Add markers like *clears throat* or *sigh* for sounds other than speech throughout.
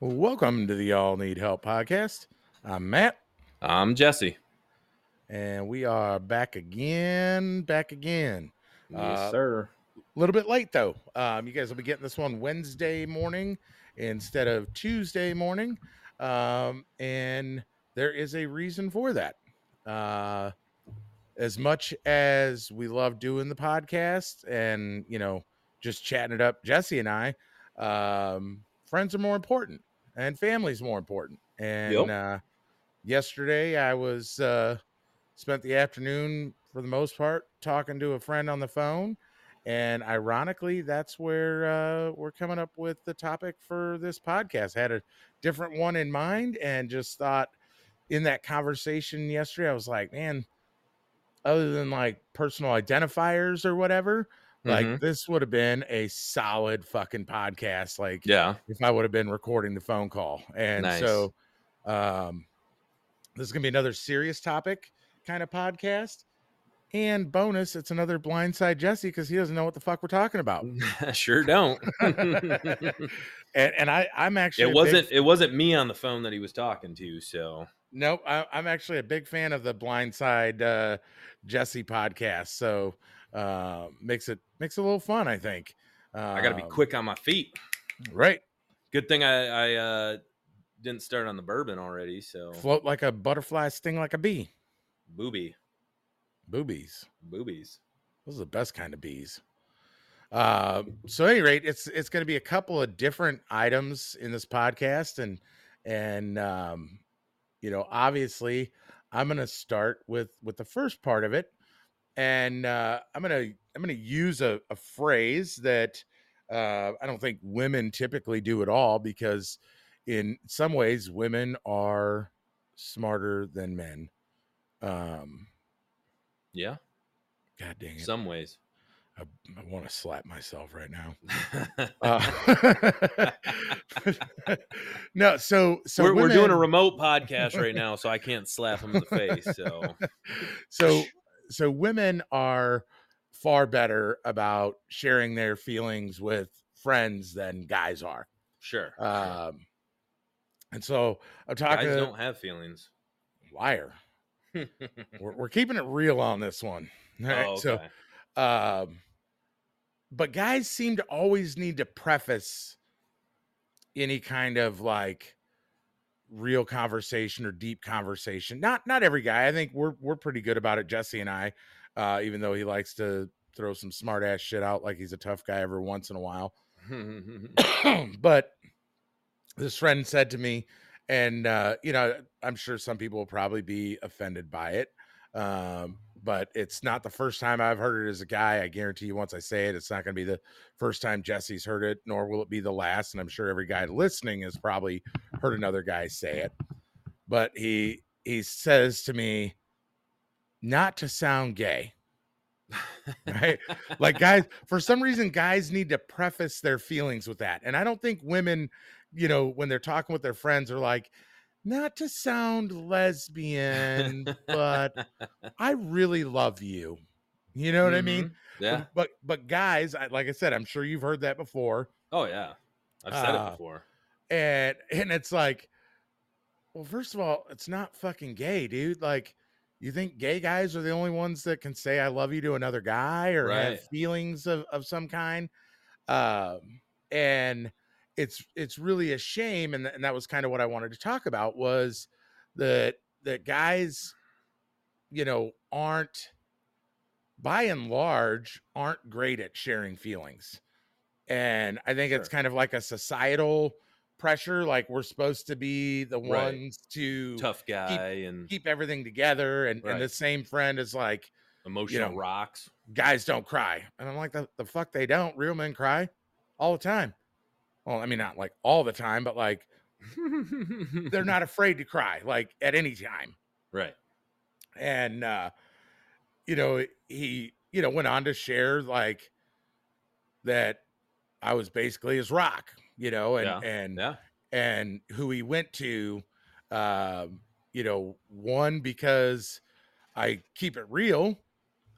Welcome to the Y'all Need Help podcast. I'm Matt, I'm Jesse. and we are back again, back again. Yes, Uh, sir. A little bit late though. Um, you guys will be getting this one Wednesday morning instead of Tuesday morning, um, and there is a reason for that. Uh, as much as we love doing the podcast and you know just chatting it up, Jesse and I, um, friends are more important and family's more important. And Yep. uh, yesterday I was uh, spent the afternoon for the most part talking to a friend on the phone and ironically that's where uh, we're coming up with the topic for this podcast had a different one in mind and just thought in that conversation yesterday i was like man other than like personal identifiers or whatever like Mhm. this would have been a solid fucking podcast like Yeah. if I would have been recording the phone call. And Nice. so um this is gonna be another serious topic kind of podcast. And bonus, it's another blindside Jesse because he doesn't know what the fuck we're talking about. *laughs* sure don't. *laughs* and, and I, I'm actually it wasn't it wasn't me on the phone that he was talking to, so nope. I, I'm actually a big fan of the blindside uh, Jesse podcast. So uh, makes it makes it a little fun, I think. Uh, I got to be quick on my feet. right? Good thing I I uh, didn't start on the bourbon already, so Float like a butterfly, sting like a bee. booby Boobies. boobies. Those are the best kind of bees. Uh, so, at any rate, it's it's going to be a couple of different items in this podcast, and and um, you know, obviously, I'm going to start with with the first part of it, and uh, I'm gonna I'm gonna use a, a phrase that uh, I don't think women typically do at all because in some ways women are smarter than men. Um, Yeah, God dang it! some ways. I, I want to slap myself right now. *laughs* Uh, *laughs* no, so so we're, we're doing a remote podcast right now, so I can't slap him in the face. So *laughs* so so women are far better about sharing their feelings with friends than guys are. sure, Um, and so I'm talking guys don't have feelings. liar. *laughs* We're, we're keeping it real on this one. *laughs* All right, oh, So um but guys seem to always need to preface any kind of like real conversation or deep conversation not not every guy i think we're we're pretty good about it jesse and i uh even though he likes to throw some smart ass shit out like he's a tough guy every once in a while. *laughs* *clears throat* But this friend said to me and uh you know i'm sure some people will probably be offended by it um but it's not the first time i've heard it as a guy i guarantee you once i say it it's not going to be the first time jesse's heard it nor will it be the last and i'm sure every guy listening has probably heard another guy say it. But he he says to me not to sound gay. *laughs* Right? Like guys for some reason guys need to preface their feelings with that and i don't think women you know when they're talking with their friends are like not to sound lesbian but *laughs* i really love you you know what i mean Mhm. Yeah. but, but guys I, like i said i'm sure you've heard that before Oh yeah. I've said Uh, it before. and and it's like well first of all it's not fucking gay dude like you think gay guys are the only ones that can say i love you to another guy or have feelings of, of some kind um and it's it's really a shame and, th- and that was kind of what i wanted to talk about was that that guys you know aren't by and large aren't great at sharing feelings. And i think it's kind of like a societal pressure like we're supposed to be the Right. ones to Tough guy and keep everything together and, and the same friend is like emotional know, rocks. guys don't cry. And i'm like the, the fuck they don't. Real men cry all the time well i mean not like all the time but like *laughs* they're not afraid to cry like at any time right. and uh you know he you know went on to share like that i was basically his rock you know and Yeah, and Yeah. and who he went to um you know one because i keep it real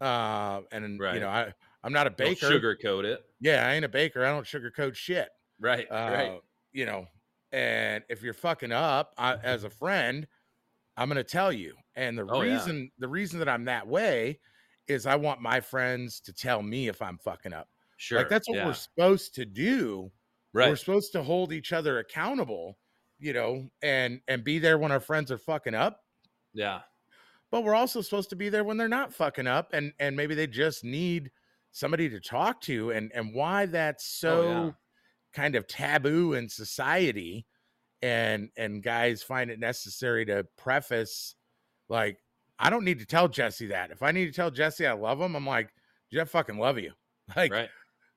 uh and you know i i'm not a Don't baker sugarcoat it. yeah i ain't a baker i don't sugarcoat shit Right. uh right. you know and if you're fucking up I, as a friend, I'm gonna tell you. And the Oh, yeah. reason the reason that I'm that way is I want my friends to tell me if I'm fucking up. Sure. Like that's what yeah. we're supposed to do. right. We're supposed to hold each other accountable, you know, and and be there when our friends are fucking up. yeah. But we're also supposed to be there when they're not fucking up, and and maybe they just need somebody to talk to, and and why that's so Oh, yeah. Kind of taboo in society, and and guys find it necessary to preface like I don't need to tell Jesse that. If I need to tell Jesse I love him, I'm like, dude, I fucking love you. *laughs* Like right.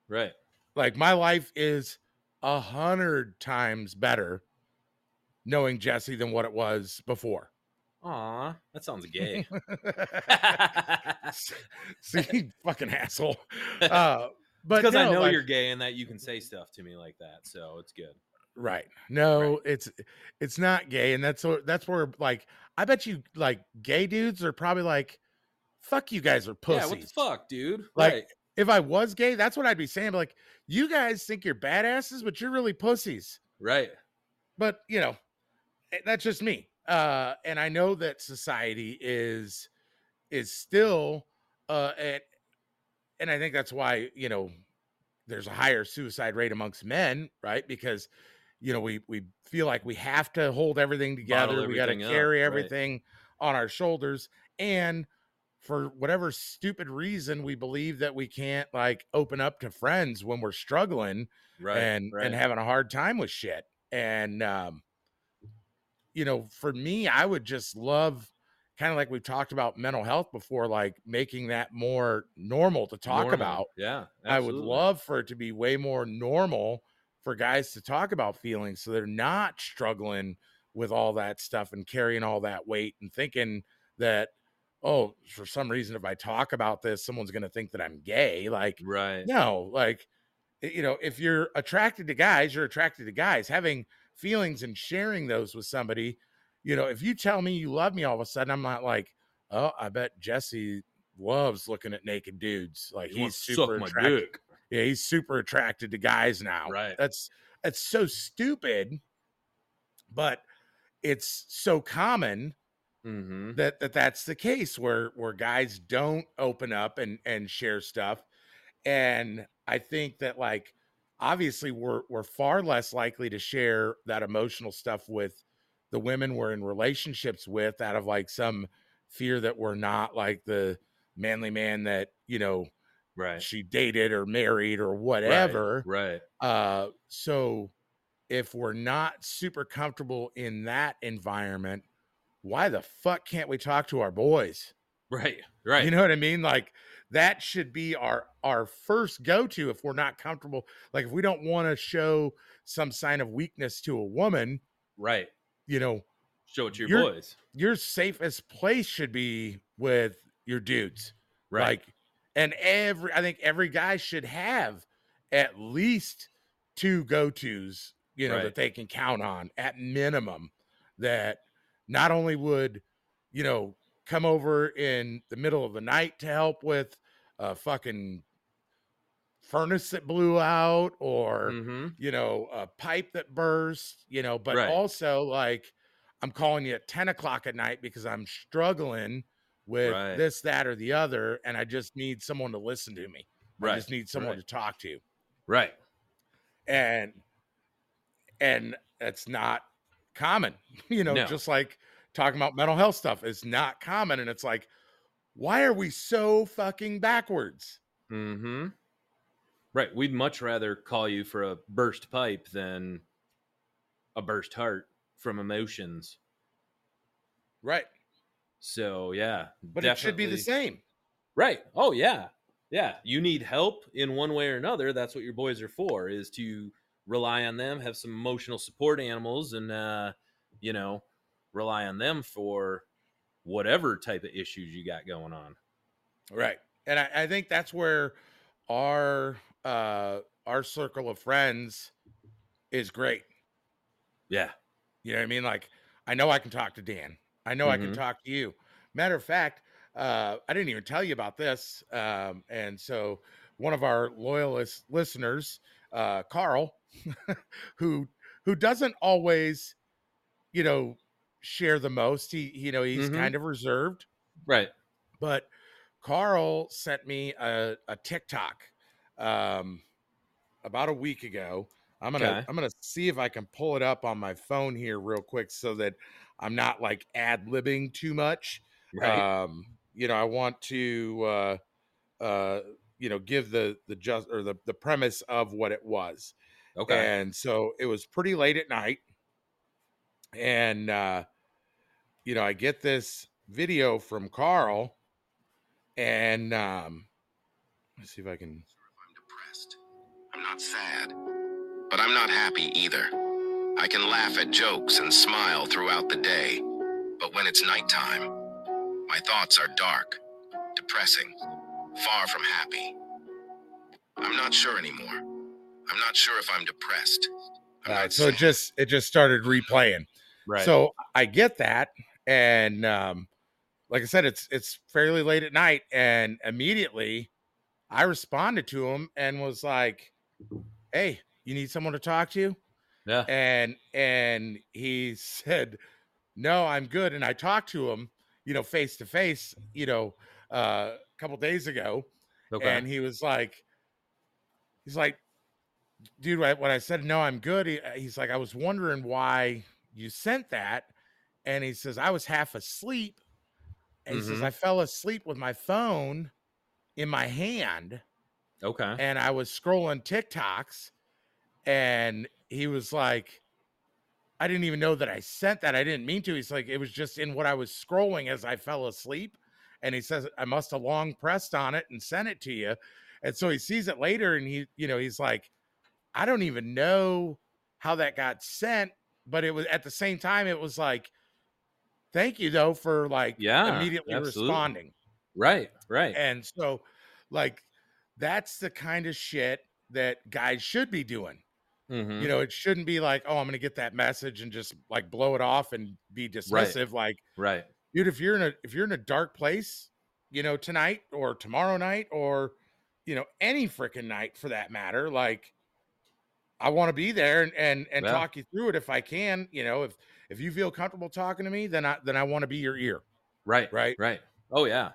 Right. like my life is a hundred times better knowing Jesse than what it was before. Aw, that sounds gay. *laughs* *laughs* See, fucking asshole. Uh, but Because I know like- you're gay and that you can say stuff to me like that, so it's good. right. No, it's it's not gay, and that's where that's where like I bet you like gay dudes are probably like, fuck you guys are pussies. Yeah, what the fuck, dude? Like, right. If I was gay, that's what I'd be saying. But Like, you guys think you're badasses, but you're really pussies. Right. but you know eh, that's just me uh and i know that society is is still uh and and i think that's why you know there's a higher suicide rate amongst men right because you know we we feel like we have to hold everything together we got to everything up, carry right. everything on our shoulders and for whatever stupid reason we believe that we can't like open up to friends when we're struggling Right. and right. and having a hard time with shit. And um, you know, for me, I would just love kind of like we've talked about mental health before, like making that more normal to talk Normal. about. Yeah. I would love for it to be way more normal for guys to talk about feelings so they're not struggling with all that stuff and carrying all that weight and thinking that oh for some reason if i talk about this someone's going to think that i'm gay like Right. no, like you know, if you're attracted to guys, you're attracted to guys. Having feelings and sharing those with somebody, you know, if you tell me you love me all of a sudden, I'm not like, oh, I bet Jesse loves looking at naked dudes. Like He he's super attracted. Yeah, he's super attracted to guys now. Right. That's that's so stupid, but it's so common Mm-hmm. that that that's the case where where guys don't open up and and share stuff and i think that like obviously we're we're far less likely to share that emotional stuff with the women we're in relationships with out of like some fear that we're not like the manly man that you know Right. she dated or married or Right, whatever Right. uh so if we're not super comfortable in that environment why the fuck can't we talk to our boys Right. *laughs* Right. you know what i mean like that should be our our first go to if we're not comfortable like if we don't want to show some sign of weakness to a woman right. You know Show it to your You're- boys. your safest place should be with your dudes Right. like and every i think every guy should have at least two go-to's you know Right. that they can count on at minimum that not only would you know come over in the middle of the night to help with a fucking furnace that blew out or mm-hmm. you know, a pipe that burst, you know, but Right. also like I'm calling you at 10 o'clock at night because I'm struggling with Right. this, that, or the other, and I just need someone to listen to me. right. I just need someone to talk to. Right. And and that's not common, *laughs* you know, No. just like talking about mental health stuff is not common. And it's like, why are we so fucking backwards? Mm-hmm. Right. We'd much rather call you for a burst pipe than a burst heart from emotions. Right. So yeah. But it should be the same. Right. Oh yeah. Yeah. You need help in one way or another. That's what your boys are for, is to rely on them, have some emotional support animals, and uh, you know, rely on them for whatever type of issues you got going on. Right. And I, I think that's where our uh our circle of friends is great. Yeah. You know what I mean? Like I know I can talk to Dan. I know I can Mhm. talk to you. Matter of fact, uh I didn't even tell you about this. Um and so one of our loyalist listeners, uh Carl, *laughs* who who doesn't always, you know, share the most. He, you know, he's Mhm. kind of reserved. Right. But Carl sent me a, a TikTok um, about a week ago. I'm gonna Okay. I'm gonna see if I can pull it up on my phone here real quick so that I'm not like ad libbing too much. Right. Um, you know, I want to uh, uh, you know give the the just or the the premise of what it was. okay. And so it was pretty late at night. And uh, you know, I get this video from Carl and um let's see if I can. I'm not sad, but I'm not happy either. I can laugh at jokes and smile throughout the day, but when it's nighttime, my thoughts are dark, depressing, far from happy. I'm not sure anymore. I'm not sure if I'm depressed. I'm all not right, so it just it just started replaying. right. So I get that, and um, like I said, it's it's fairly late at night, and immediately I responded to him and was like, "Hey, you need someone to talk to?" yeah. And and he *laughs* said, "No, I'm good." And I talked to him, you know, face to face, you know, uh, a couple days ago, Okay. and he was like, he's like, dude, when I- when I said no, I'm good. He, uh, he's like, I was wondering why you sent that, and he says I was half asleep, and he says Mhm. I fell asleep with my phone in my hand, okay. and I was scrolling TikToks, and he was like. I didn't even know that I sent that. I didn't mean to. He's like, it was just in what I was scrolling as I fell asleep. And he says, I must have long pressed on it and sent it to you. And so he sees it later and he, you know, he's like, I don't even know how that got sent. But it was at the same time, it was like, thank you though for like Yeah, immediately absolutely. responding. Right. Right. And so, like, that's the kind of shit that guys should be doing. Mhm. You know, it shouldn't be like, oh, I'm going to get that message and just like blow it off and be dismissive. Like, right. dude, if you're in a if you're in a dark place, you know, tonight or tomorrow night or you know any freaking night for that matter, like I want to be there and and and Yeah. talk you through it if I can. You know, if if you feel comfortable talking to me, then I then I want to be your ear, Right. right? Right. Oh yeah.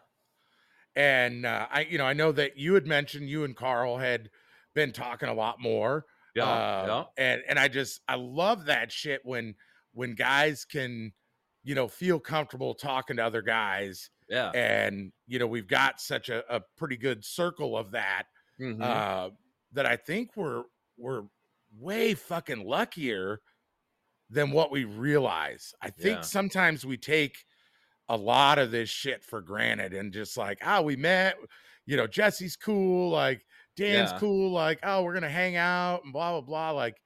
And uh, I, you know, I know that you had mentioned you and Carl had been talking a lot more. Yeah. Uh, and and I just I love that shit when when guys can, you know, feel comfortable talking to other guys, yeah. and you know we've got such a, a pretty good circle of that Mhm. uh, that I think we're we're way fucking luckier than what we realize. I think Yeah. sometimes we take a lot of this shit for granted and just like, oh, we met, you know, Jesse's cool, like Dan's Yeah. cool, like, oh, we're gonna hang out and blah blah blah. Like,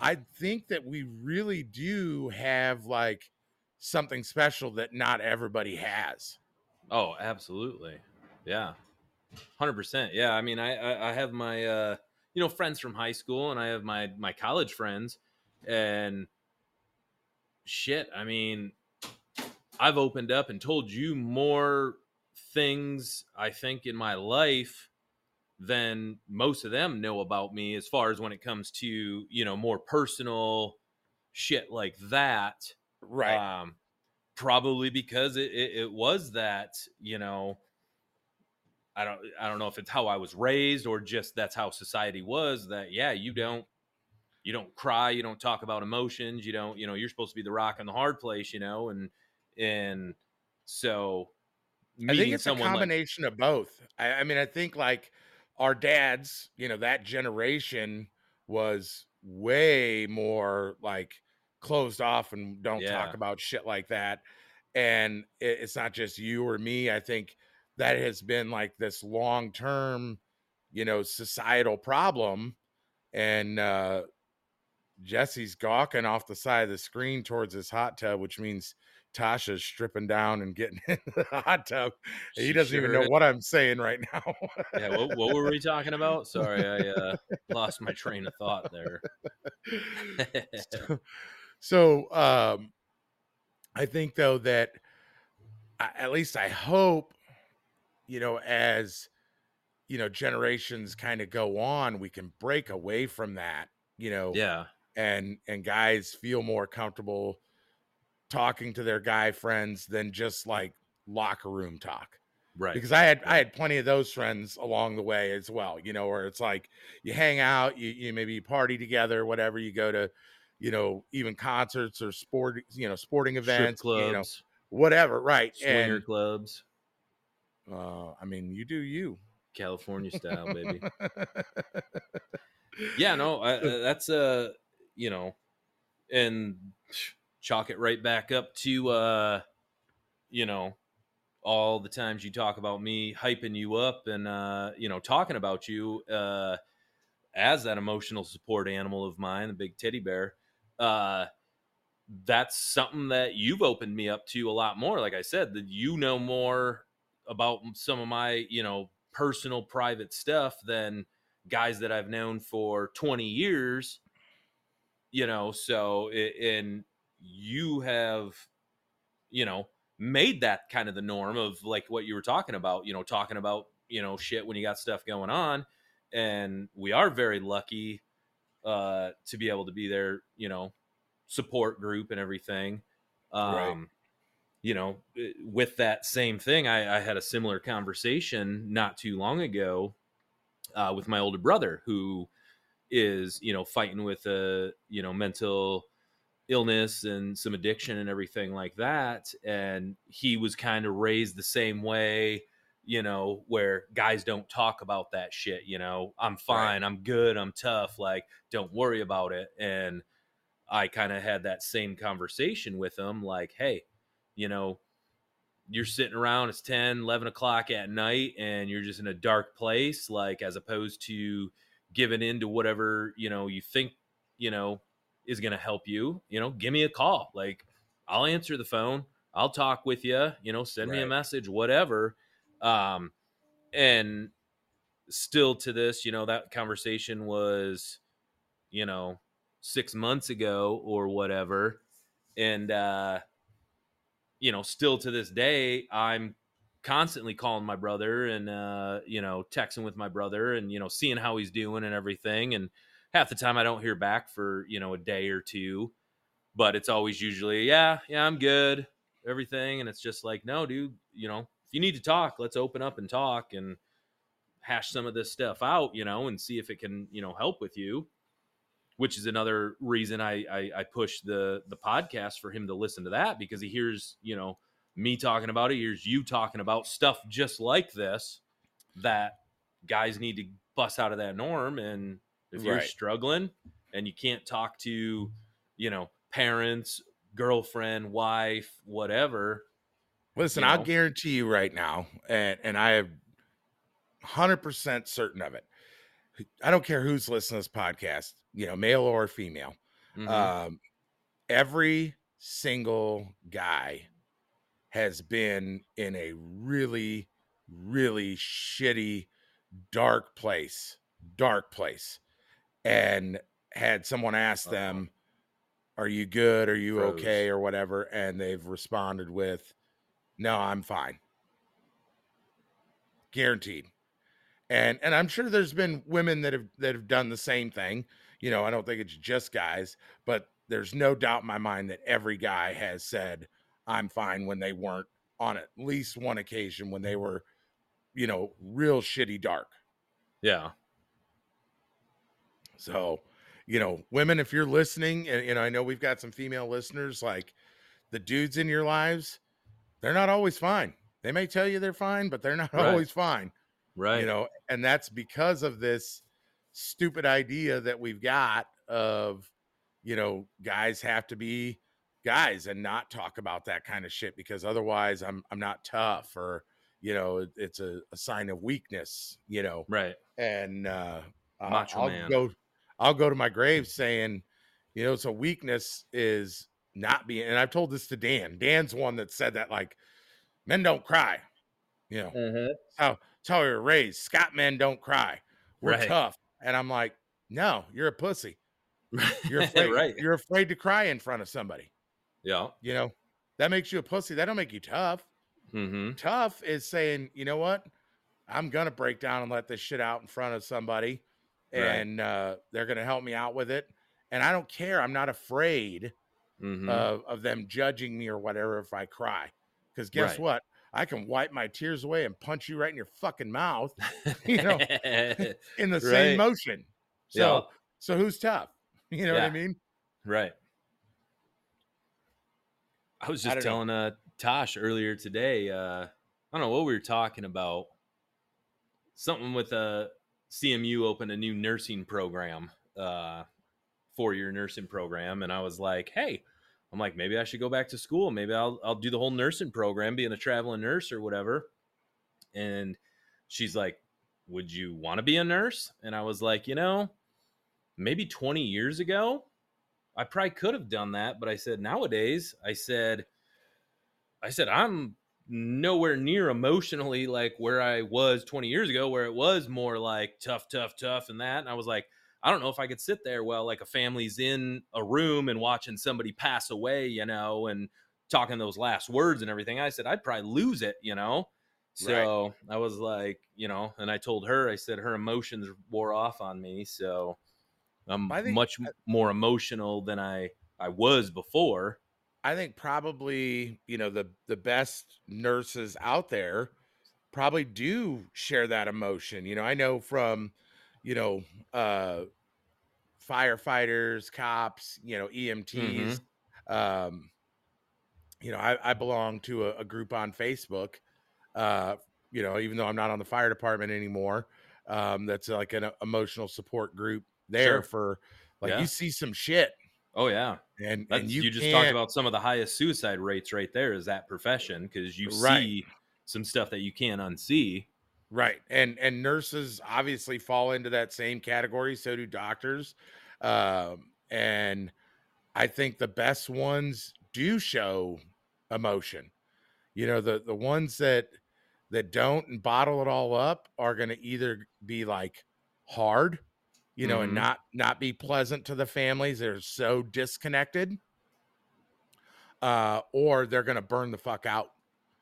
I think that we really do have like something special that not everybody has. Oh, absolutely. Yeah. 100%. Yeah, I mean I I, I have my uh you know friends from high school and I have my my college friends and shit, I mean I've opened up and told you more things I think in my life than most of them know about me as far as when it comes to, you know, more personal shit like that Right. um probably because it, it, it was that you know i don't i don't know if it's how i was raised or just that's how society was that yeah you don't you don't cry you don't talk about emotions you don't you know you're supposed to be the rock in the hard place you know and and so I think it's a someone like combination of both. I, I mean, I think like our dads, you know, that generation was way more like closed off and don't Yeah. talk about shit like that. And it, it's not just you or me. I think that has been like this long term, you know, societal problem. And uh Jesse's gawking off the side of the screen towards his hot tub, which means Tasha's stripping down and getting *laughs* in the hot tub. He doesn't even know is. what I'm saying right now. yeah what, what were we talking about sorry i uh lost my train of thought there *laughs* *laughs* so, so, um I think though that I- at least I hope, you know, as you know, generations kind of go on, we can break away from that, you know, yeah and and guys feel more comfortable talking to their guy friends than just like locker room talk right. because I had I had plenty of those friends along the way as well. You know, where it's like you hang out, you you maybe party together, whatever. You go to, you know, even concerts or sport, you know, sporting events, you know, clubs, whatever. Right, swinger and clubs, uh, I mean, you do you. California style, baby. *laughs* yeah no I, uh, that's uh you know and chalk it right back up to uh you know all the times you talk about me hyping you up and uh you know talking about you uh as that emotional support animal of mine the big teddy bear uh that's something that you've opened me up to a lot more. Like i said that you know more about some of my you know personal private stuff than guys that I've known for 20 years, you know, so i- and you have you know made that kind of the norm of like what you were talking about, you know, talking about, you know, shit when you got stuff going on and we are very lucky uh to be able to be there, you know, support group and everything. Um Right. you know, eh, with that same thing, I, I had a similar conversation not too long ago uh, with my older brother who is, you know, fighting with a, you know, mental illness and some addiction and everything like that. And he was kind of raised the same way, you know, where guys don't talk about that shit, you know, I'm fine, I'm good, I'm tough, like, don't worry about it. And I kind of had that same conversation with him, like, hey, you know, you're sitting around, it's 10, 11 o'clock at night, and you're just in a dark place, like, as opposed to giving in to whatever, you know, you think, you know, is going to help you, you know, give me a call. Like, I'll answer the phone, I'll talk with you, you know, send me a message, whatever. Um, and still to this, you know, that conversation was, you know, six months ago or whatever. And, uh, you know, still to this day, I'm constantly calling my brother and, uh, you know, texting with my brother and, you know, seeing how he's doing and everything. And half the time I don't hear back for, you know, a day or two, but it's always usually, yeah, yeah, I'm good, everything. And it's just like, no, dude, you know, if you need to talk, let's open up and talk and hash some of this stuff out, you know, and see if it can, you know, help with you which is another reason I, I I push the the podcast for him to listen to that because he hears you know me talking about it, he hears you talking about stuff just like this that guys need to bust out of that norm. And if you're Right. struggling and you can't talk to you know parents, girlfriend, wife, whatever, Listen, you I'll guarantee you right now, and and I have hundred percent certain of it. I don't care who's listening to this podcast, you know, male or female. Mhm. Um, every single guy has been in a really, really shitty, dark place, dark place, and had someone ask Uh-huh. them, "Are you good? Are you Froze. okay, or whatever?" and they've responded with, "No, I'm fine." Guaranteed. And and I'm sure there's been women that have that have done the same thing. You know, I don't think it's just guys, but there's no doubt in my mind that every guy has said, I'm fine when they weren't on at least one occasion when they were, you know, real shitty dark. yeah, So, you know, women, if you're listening, and you know, I know we've got some female listeners, like the dudes in your lives, they're not always fine. They may tell you they're fine, but they're not *laughs* Right. always fine. right, you know and that's because of this stupid idea that we've got of you know guys have to be guys and not talk about that kind of shit because otherwise i'm i'm not tough or you know it's a, a sign of weakness you know right, and uh I'll- Macho I'll man. go i'll go to my grave saying you know so weakness is not being and i've told this to dan dan's one that said that like men don't cry you know Mm-hmm. how how we were raised. Scott men don't cry. We're Right. tough. And I'm like, no, you're a pussy. *laughs* You're afraid. right, You're afraid to cry in front of somebody. yeah, You know, that makes you a pussy. That don't make you tough. mm-hmm. Tough is saying, you know what? I'm gonna break down and let this shit out in front of somebody, Right. and uh, they're gonna help me out with it. and I don't care. I'm not afraid Mhm. of of them judging me or whatever if I cry. Because guess Right. what? I can wipe my tears away and punch you right in your fucking mouth *laughs* you know, *laughs* in the Right. same motion. So Yeah. so who's tough? *laughs* You know what I mean? Right. I was just know. telling uh Tosh earlier today, uh I don't know what we were talking about. Something with uh CMU opened a new nursing program, uh four year nursing program, and I was like, hey, I'm like, maybe I should go back to school. Maybe I'll I'll do the whole nursing program, being a traveling nurse or whatever. And she's like, Would you want to be a nurse? And I was like, you know, maybe 20 years ago, I probably could have done that, but I said nowadays, I said, I said I'm nowhere near emotionally like where I was 20 years ago, where it was more like tough, tough, tough, and that. And I was like, I don't know if I could sit there while like a family's in a room and watching somebody pass away, you know, and talking those last words and everything. I said I'd probably lose it, you know. So I was like, you know, and I told her, I said her emotions wore off on me, so I'm think- much more emotional than I I was before. I think probably, you know, the the best nurses out there probably do share that emotion. You know, I know from, you know, uh firefighters, cops, you know, EMTs. Um, you know, I, I belong to a, a group on Facebook. Uh, you know, even though I'm not on the fire department anymore, um, that's like an emotional support group there Sure. for like Yeah. you see some shit Oh yeah, and and you, you, just talked about some of the highest suicide rates right there. Is that profession because you Right. see some stuff that you can't unsee. Right. And and nurses obviously fall into that same category, so do doctors. Um and I think the best ones do show emotion. You know, the the ones that that don't and bottle it all up are going to either be like hard, you know, Mhm. and not not be pleasant to the families. They're so disconnected. Uh or they're going to burn the fuck out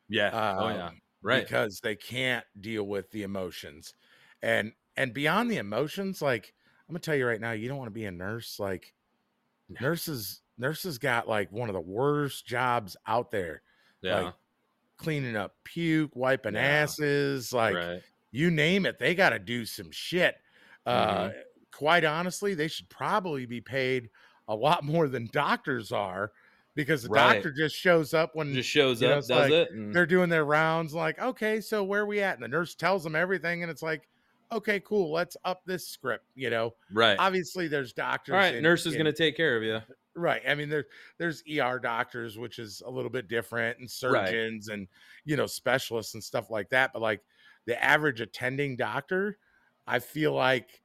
Yeah. oh yeah. um, Right. because they can't deal with the emotions and and beyond the emotions like i'm gonna tell you right now you don't want to be a nurse like nurses nurses got like one of the worst jobs out there yeah. like, cleaning up puke wiping Yeah. asses like right. you name it they got to do some shit uh Mm-hmm. Quite honestly they should probably be paid a lot more than doctors are because the Right. doctor just shows up when Just shows you know, up, does like, it. and- they're doing their rounds like okay so where we at and the nurse tells them everything and it's like okay cool let's up this script you know right. obviously there's doctors All right. in- Nurse is in- to take care of you. right i mean there's there's er doctors which is a little bit different and surgeons and you know specialists and stuff like that but like the average attending doctor i feel like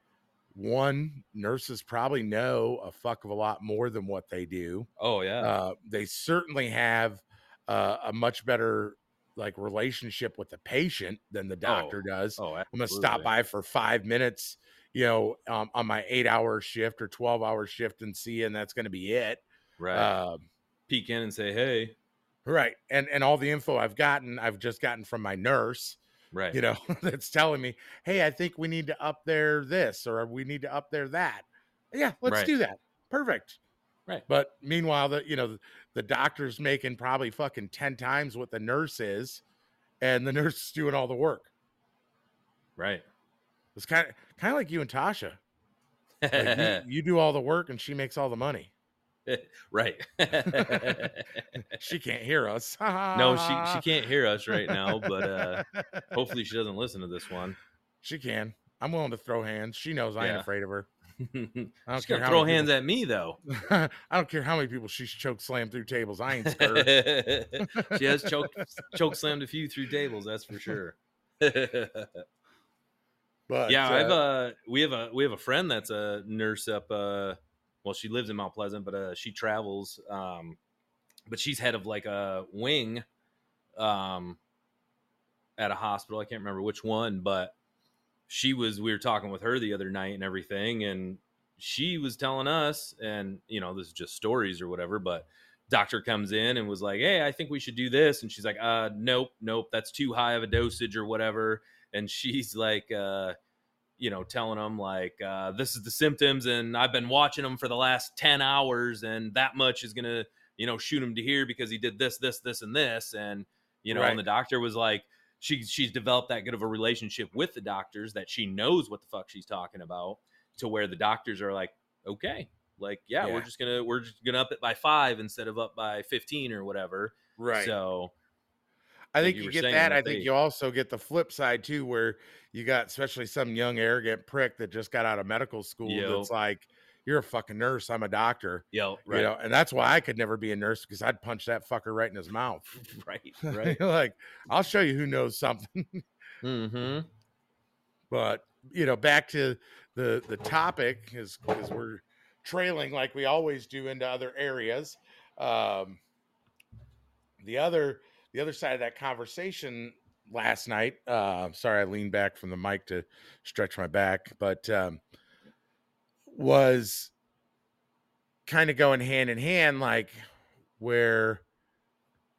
one nurses probably know a fuck of a lot more than what they do Oh yeah. uh, they certainly have uh, a much better like relationship with the patient than the doctor does. oh, I'm gonna stop by for five minutes, you know, um, on my eight hour shift or twelve hour shift and see, and that's gonna be it. Right. Um, Peek in and say, "Hey." right, and and all the info I've gotten, I've just gotten from my nurse, Right. you know, *laughs* that's telling me, hey, I think we need to up there this or we need to up there that. Yeah, let's Right. do that. Perfect. Right. But meanwhile, the you know the doctor's making probably fucking ten times what the nurse is, and the *laughs* nurse is doing all the work. Right. It's kind of kind of like you and Tasha. Like you, *laughs* you do all the work and she makes all the money. *laughs* right. *laughs* She can't hear us. no, she she can't hear us right now, but uh *laughs* hopefully she doesn't listen to this one. she can. I'm willing to throw hands. She knows I ain't Yeah. afraid of her. I don't She's care gonna how throw many hands at me though. people- I don't care how many people she's choke slammed through tables. I ain't scared. she has choke choke slammed a few through tables, that's for sure. But yeah, uh, I've uh we have a we have a friend that's a nurse up uh well she lives in Mount Pleasant, but uh she travels um but she's head of like a wing um at a hospital. I can't remember which one, but she was we were talking with her the other night and everything and she was telling us and you know this is just stories or whatever but doctor comes in and was like hey i think we should do this and she's like uh nope nope that's too high of a dosage or whatever and she's like uh you know, telling them like, uh, this is the symptoms, and I've been watching him for the last 10 hours, and that much is to, you know, shoot him to here because he did this, this, this, and this. And, you know, Right. and the doctor was like, she, she's developed that good of a relationship with the doctors that she knows what the fuck she's talking about to where the doctors are like, okay, like, yeah, Yeah. we're just to, we're just to up it by five instead of up by 15 or whatever. right. So, I think you you, get that. I think you also get the flip side too, where you got especially some young arrogant prick that just got out of medical school Yep. that's like, "You're a fucking nurse. I'm a doctor." yeah, You know, and that's why I could never be a nurse because I'd punch that fucker right in his mouth. *laughs* right, *laughs* right. like, I'll show you who knows something. *laughs* mm-hmm. but you know, back to the the topic is because we're trailing like we always do into other areas. Um, the other the other side of that conversation last night. Uh, sorry, I leaned back from the mic to stretch my back, but um, was kind of going hand in hand, like where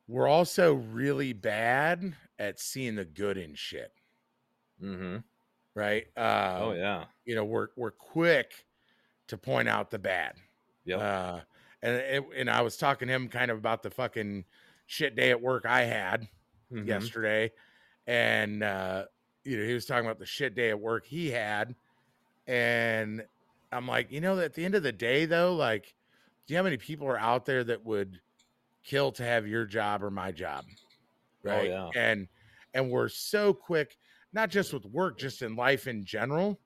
we're also really bad at seeing the good in shit, Mm-hmm. right? Uh, oh yeah. you know, we're we're quick to point out the bad. Yeah. Uh, and it, and I was talking to him kind of about the fucking shit day at work I had Mhm. yesterday, and uh, you know he was talking about the shit day at work he had, and I'm like, you know, at the end of the day though, like, do you know how many people are out there that would kill to have your job or my job, Oh, right? yeah. And and we're so quick, not just with work, just in life in general.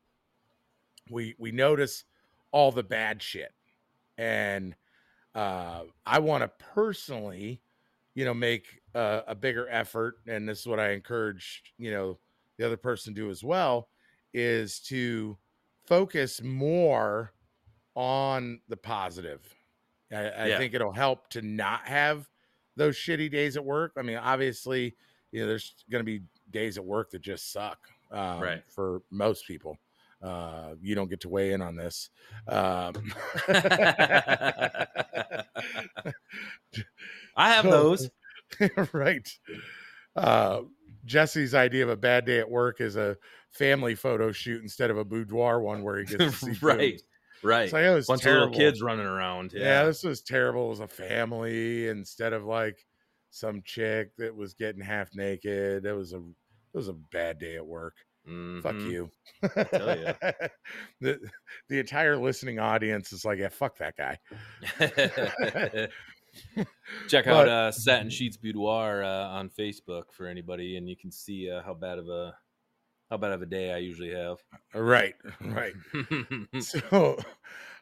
We we notice all the bad shit, and uh, I want to personally, you know, make a, a bigger effort, and this is what I encourage, you know, the other person to do as well, is to focus more on the positive. I, I Yeah. think it'll help to not have those shitty days at work. I mean, obviously, you know, there's going to be days at work that just suck, um, Right. For most people, uh, you don't get to weigh in on this. Um, *laughs* *laughs* *laughs* I have So- those. *laughs* right. Uh, Jesse's idea of a bad day at work is a family photo shoot instead of a boudoir one where he gets to *laughs* see right. boobs. Right. It's like, it was Bunch terrible. of little kids running around. Yeah. Yeah. this was terrible as a family instead of like some chick that was getting half naked. It was a it was a bad day at work. Fuck Mhm. you. *laughs* the the entire listening audience is like, yeah, fuck that guy. *laughs* Check But- out uh, Satin Sheets Boudoir uh, on Facebook for anybody, and you can see uh, how bad of a how bad of a day I usually have. Right, right. *laughs* so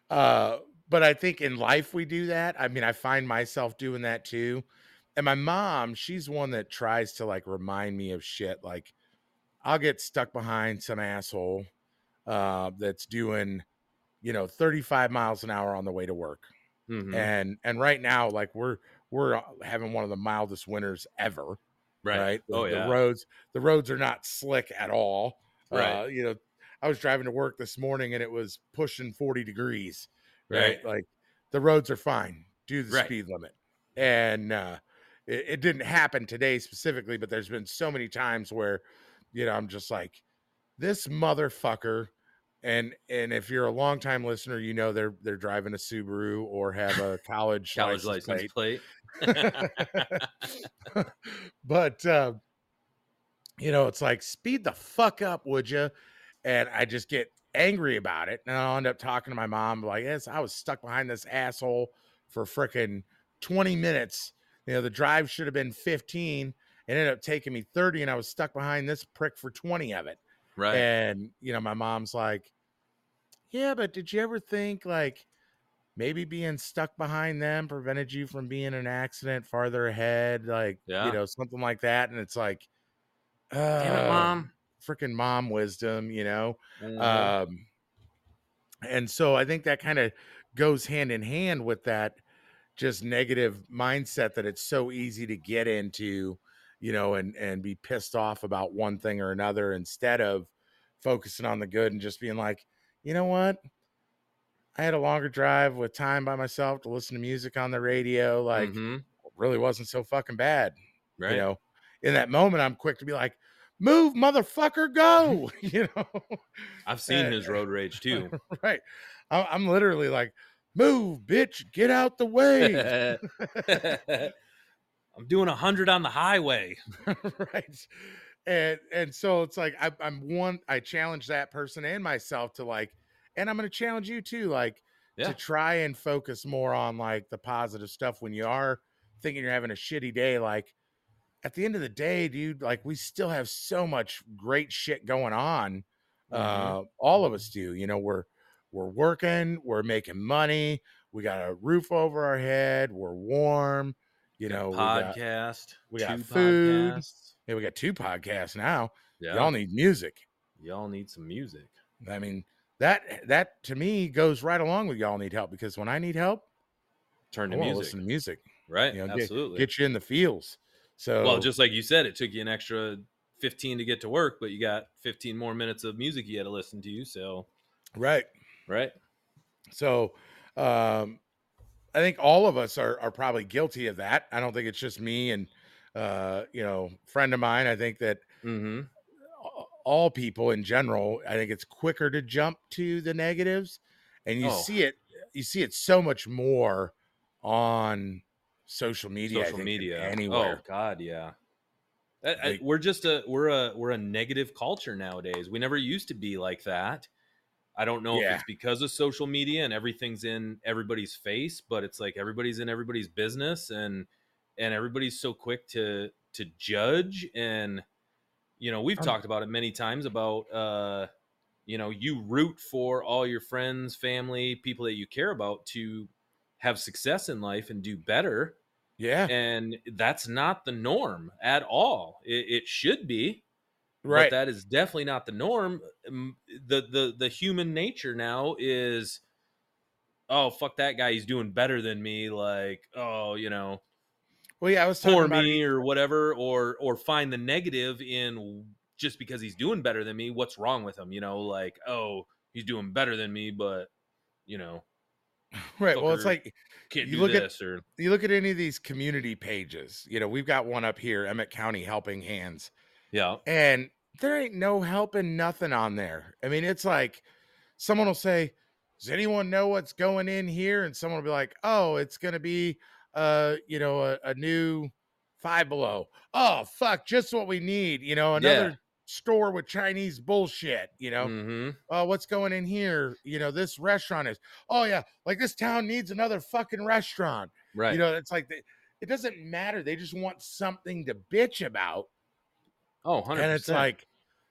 uh but i think in life we do that i mean i find myself doing that too and my mom she's one that tries to like remind me of shit like i'll get stuck behind some asshole uh that's doing you know 35 miles an hour on the way to work Mhm. and and right now like we're we're uh, having one of the mildest winters ever right. right? The, Oh the roads the roads are not slick at all. Right. Uh, you know, I was driving to work this morning and it was pushing 40 degrees. Right. Right. Like the roads are fine. Do the Right. speed limit. And uh it, it didn't happen today specifically, but there's been so many times where, you know, I'm just like, this motherfucker. And and if you're a longtime listener, you know they're they're driving a Subaru or have a college College license license plate plate. *laughs* *laughs* but uh, you know, it's like speed the fuck up, would you? And I just get angry about it, and I'll end up talking to my mom like, "Yes, I was stuck behind this asshole for freaking twenty minutes. You know, the drive should have been fifteen. It ended up taking me thirty, and I was stuck behind this prick for twenty of it." Right. And you know, my mom's like, "Yeah, but did you ever think like?" Maybe being stuck behind them prevented you from being in an accident farther ahead, like Yeah. you know, something like that. And it's like, Damn it, uh, mom. freaking mom wisdom, you know. Mhm. Um, and so I think that kind of goes hand in hand with that just negative mindset that it's so easy to get into, you know, and and be pissed off about one thing or another instead of focusing on the good and just being like, you know what? I had a longer drive with time by myself to listen to music on the radio. Like, Mhm. really wasn't so fucking bad right. you know in that moment i'm quick to be like move, motherfucker, go. *laughs* you know, I've seen Uh, his road rage too. *laughs* right? I'm literally like, move, bitch, get out the way. *laughs* I'm doing a hundred on the highway. *laughs* right and and so it's like I, i'm one i challenge that person and myself to like and i'm going to challenge you too like Yeah. to try and focus more on like the positive stuff when you are thinking you're having a shitty day like at the end of the day dude like we still have so much great shit going on Mhm. uh all of us do you know we're we're working we're making money we got a roof over our head we're warm you know we got, podcast. we got food. podcasts. yeah, we got two podcasts now Yeah. y'all need music Y'all need some music. I mean, that that to me goes right along with y'all need help because when I need help, Turn to music. listen to music. Right. You know, get- Absolutely. Get you in the feels. So well, just like you said, it took you an extra 15 to get to work, but you got 15 more minutes of music you had to listen to. So, right. right. So um I think all of us are are probably guilty of that. I don't think it's just me and uh, you know, friend of mine. I think that Mm-hmm. all people in general, I think it's quicker to jump to the negatives. And you Oh. see it you see it so much more on social media. Social media. anywhere. Oh God, yeah. I- we're just a we're a we're a negative culture nowadays. We never used to be like that. I don't know if it's because of social media and everything's in everybody's face, but it's like everybody's in everybody's business and and everybody's so quick to to judge and you know we've Um, talked about it many times about uh you know you root for all your friends family people that you care about to have success in life and do better Yeah. and that's not the norm at all it, it should be Right. but that is definitely not the norm the the the human nature now is oh fuck that guy he's doing better than me like oh you know well, yeah, I was talking for about me or whatever or or find the negative in just because he's doing better than me what's wrong with him you know like oh he's doing better than me but you know *laughs* right. Well, it's like can't You do look at- this or you look at any of these community pages. You know, we've got one up here, Emmet County Helping Hands, yeah and there ain't no helping nothing on there. I mean, it's like someone will say, "Does anyone know what's going in here?" And someone will be like, "Oh, it's going to be, uh, you know, a, a new Five Below. Oh, fuck, just what we need. You know, another." Yeah. store with chinese bullshit you know hmm oh, what's going in here? You know, this restaurant is, oh, yeah, like this town needs another fucking restaurant. right You know, it's like, they, it doesn't matter. They just want something to bitch about. Oh 100%. And it's like,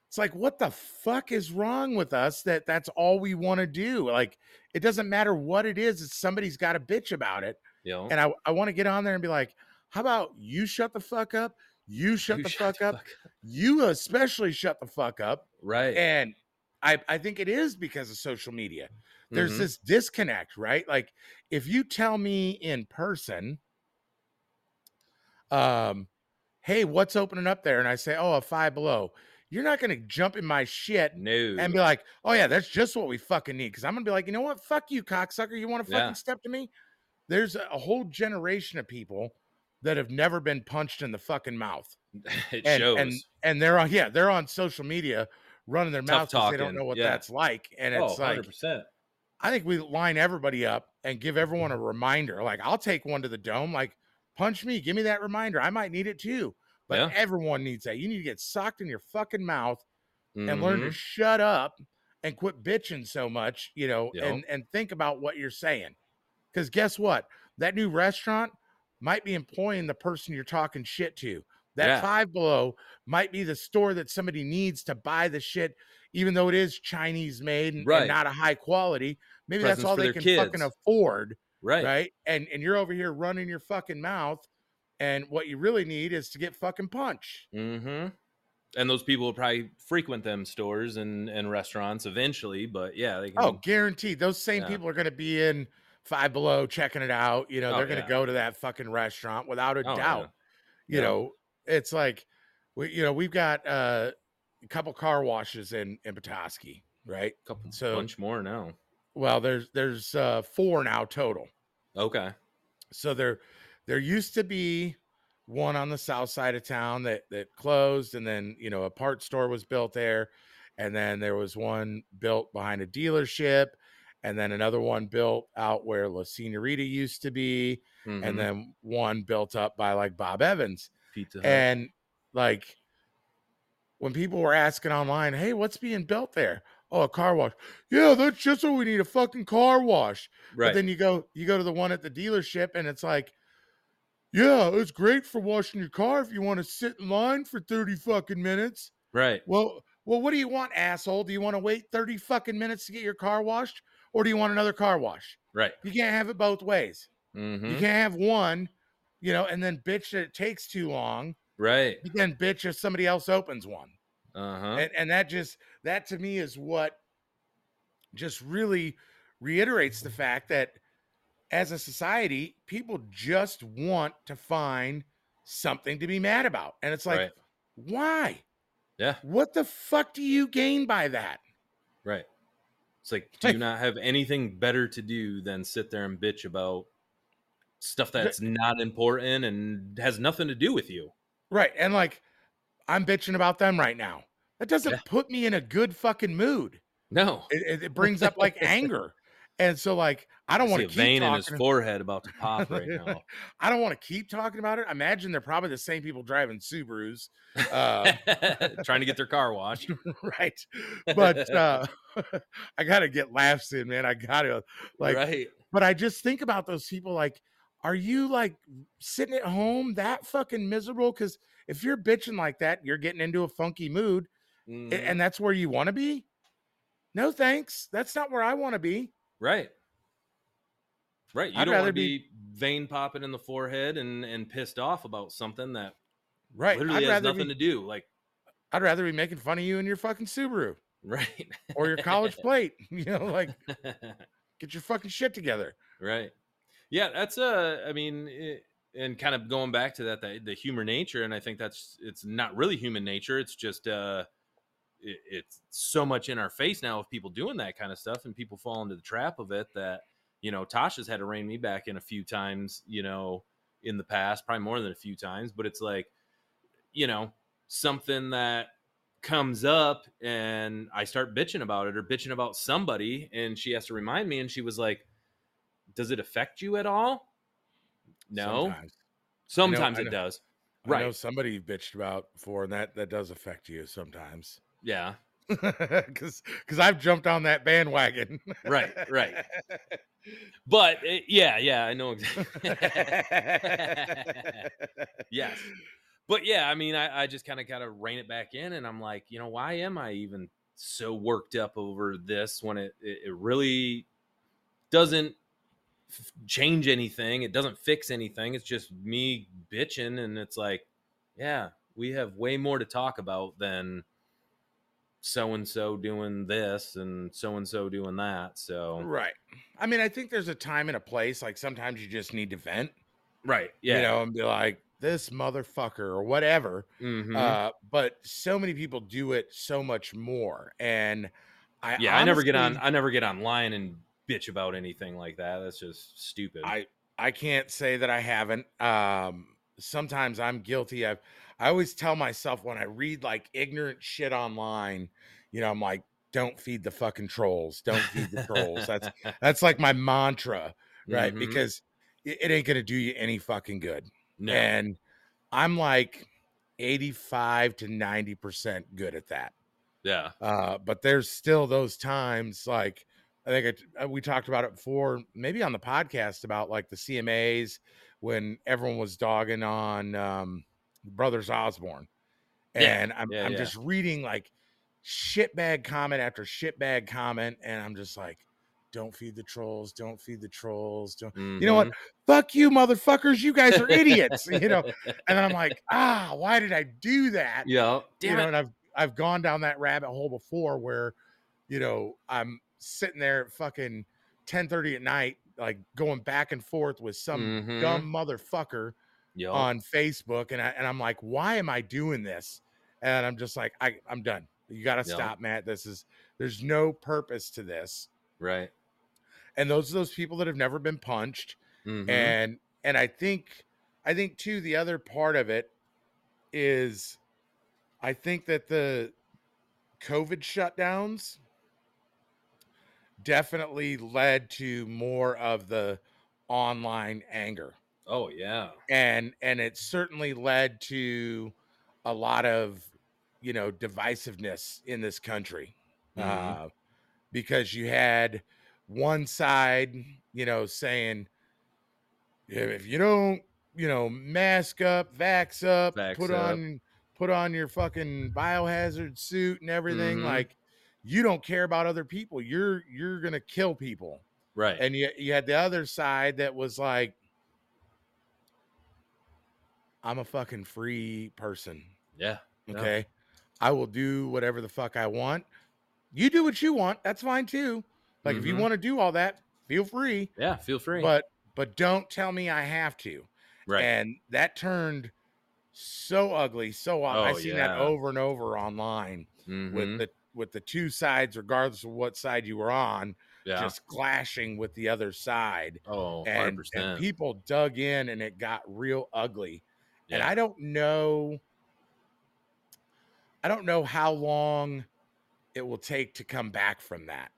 it's like, what the fuck is wrong with us that that's all we want to do? Like, it doesn't matter what it is, it's somebody's got to bitch about it. know, And I, I want to get on there and be like, how about you shut the fuck up? You shut you the shut fuck up. You especially shut the fuck up. right And I, I think it is because of social media there's Mhm. this disconnect, right? Like if you tell me in person, um, hey, what's opening up there? And I say, oh, a five below, you're not gonna jump in my shit no and be like, oh yeah, that's just what we fucking need. Cause I'm gonna be like, you know what? Fuck you, cocksucker. You want to fucking Yeah. step to me? There's a whole generation of people that have never been punched in the fucking mouth. *laughs* it And shows and and they're on yeah, they're on social media running their mouth because they don't know what yeah. that's like. And oh it's like 100% I think we line everybody up and give everyone a *laughs* reminder. Like I'll take one to the dome. Like punch me, give me that reminder. I might need it too. But Yeah. everyone needs that. You need to get socked in your fucking mouth and learn to Mhm. shut up and quit bitching so much, you know, Yep. and and think about what you're saying. Because guess what? That new restaurant might be employing the person you're talking shit to. That Yeah. five below might be the store that somebody needs to buy the shit, even though it is Chinese made and, and not a high quality. Maybe that's all they can fucking afford, right right? And and you're over here running your fucking mouth, and what you really need is to get fucking punched. hmm And those people will probably frequent them stores and, and restaurants eventually, but yeah, they can. Oh, guaranteed. Those same Yeah. people are going to be in Five Below checking it out. You know, Oh, they're going to yeah. go to that fucking restaurant without a Oh, yeah. doubt. You Yeah. know, it's like, we, you know, we've got uh, a couple car washes in in Petoskey, right? A couple so- bunch more now. Well, there's there's uh, four now total. Okay. So there there used to be one on the south side of town that that closed, and then you know a part store was built there, and then there was one built behind a dealership, and then another one built out where La Senorita used to be, Mhm. and then one built up by like Bob Evans. Pizza Hut. And like when people were asking online, hey, what's being built there? Oh, a car wash. Yeah, that's just what we need a fucking car wash. right. But then you go you go to the one at the dealership and it's like, yeah, it's great for washing your car if you want to sit in line for 30 fucking minutes. right. Well, well, what do you want, asshole? Do you want to wait 30 fucking minutes to get your car washed? Or do you want another car wash? Right. You can't have it both ways. You Mhm. can't have one, you know, and then bitch that it takes too long Right. you then bitch if somebody else opens one Uh-huh. and, and that just that to me is what just really reiterates the fact that as a society people just want to find something to be mad about and it's like right. why Yeah. what the fuck do you gain by that Right. It's like, do you not have anything better to do than sit there and bitch about stuff that's not important and has nothing to do with you? right and like i'm bitching about them right now that doesn't Yeah. put me in a good fucking mood No. it, it- brings up like *laughs* anger and so like i don't want to keep vein talking in his forehead about to pop right *laughs* now. I don't want to keep talking about it. I imagine they're probably the same people driving Subarus. Uh, *laughs* Trying to get their car washed. right. But uh, I got to get laughs in, man. I got to, like, right. but I just think about those people like, are you like sitting at home that fucking miserable? Because if you're bitching like that, you're getting into a funky mood Mhm. and that's where you want to be. No thanks. That's not where I want to be. Right. Right. You I'd don't want rather to be, vein popping in the forehead and and pissed off about something that Right. literally I'd has nothing be, to do. Like, I'd rather be making fun of you and your fucking Subaru *laughs* right. or your college *laughs* plate. *laughs* You know, like get your fucking shit together. right. Yeah, that's uh I mean, it, and kind of going back to that, the, the human nature, and I think that's it's not really human nature. It's just uh, it, it's so much in our face now of people doing that kind of stuff, and people fall into the trap of it. That you know, Tasha's had to rein me back in a few times, you know, in the past, probably more than a few times. But it's like, you know, something that comes up and I start bitching about it or bitching about somebody, and she has to remind me, and she was like, "Does it affect you at all?" No. Sometimes. Sometimes I it know. does. I know Right. somebody you've bitched about before, and that that does affect you sometimes. Yeah. *laughs* Because because I've jumped on that bandwagon. Right, right. *laughs* But uh, yeah, yeah, I know exactly. *laughs* yes. But yeah, I mean, I, I just kind of got to rein it back in, and I'm like, you know, why am I even so worked up over this when it it, it really doesn't f- change anything? It doesn't fix anything. It's just me bitching, and it's like, yeah, we have way more to talk about than so and so doing this and so and so doing that. So right. I mean, I think there's a time and a place. Like sometimes you just need to vent, right, yeah, you know, and be like, this motherfucker or whatever. Mhm. Uh, but so many people do it so much more. And I yeah, I never get on. I never get online and bitch about anything like that. That's just stupid. I I can't say that I haven't. Um, sometimes I'm guilty. I've I always tell myself when I read like ignorant shit online, you know, I'm like, don't feed the fucking trolls. Don't feed the trolls. That's *laughs* that's like my mantra, right? Mhm. Because it, it ain't gonna do you any fucking good. no, And I'm like 85 to 90 percent good at that. yeah, Uh, but there's still those times like I think it, uh, we talked about it before, maybe on the podcast about like the CMAs when everyone was dogging on um, Brothers Osborne, Yeah, and I'm yeah, I'm yeah. just reading like shitbag comment after shitbag comment, and I'm just like, don't feed the trolls, don't feed the trolls, don't. You know what? Mhm. Fuck you, motherfuckers! You guys are idiots, you know. *laughs* And I'm like, ah, why did I do that? Yeah, you damn know, it. and I've I've gone down that rabbit hole before where, you know, I'm sitting there at fucking 10:30 at night, like going back and forth with some Mhm. dumb motherfucker on Facebook, and I and I'm like, why am I doing this? And I'm just like, I I'm done. You got to Yep. stop, Matt. This is there's no purpose to this. right. And those are those people that have never been punched, Mhm. and and I think I think too the other part of it is I think that the COVID shutdowns definitely led to more of the online anger. Oh yeah. And and it certainly led to a lot of you know divisiveness in this country. Mhm. Uh because you had one side, you know, saying if you don't, you know, mask up, vax up, Vax put up. on put on your fucking biohazard suit and everything, Mhm. like you don't care about other people. You're you're gonna kill people. Right. And you you had the other side that was like, I'm a fucking free person. yeah. Okay. I will do whatever the fuck I want. You do what you want. That's fine too. Like if you Mhm. want to do all that, feel free. Yeah. Feel free. But but don't tell me I have to. right. And that turned so ugly. So I I've Oh, seen yeah. that over and over online Mhm. with the with the two sides, regardless of what side you were on, yeah. just clashing with the other side. oh, 100 And, and people dug in and it got real ugly. And I don't know I don't know how long it will take to come back from that.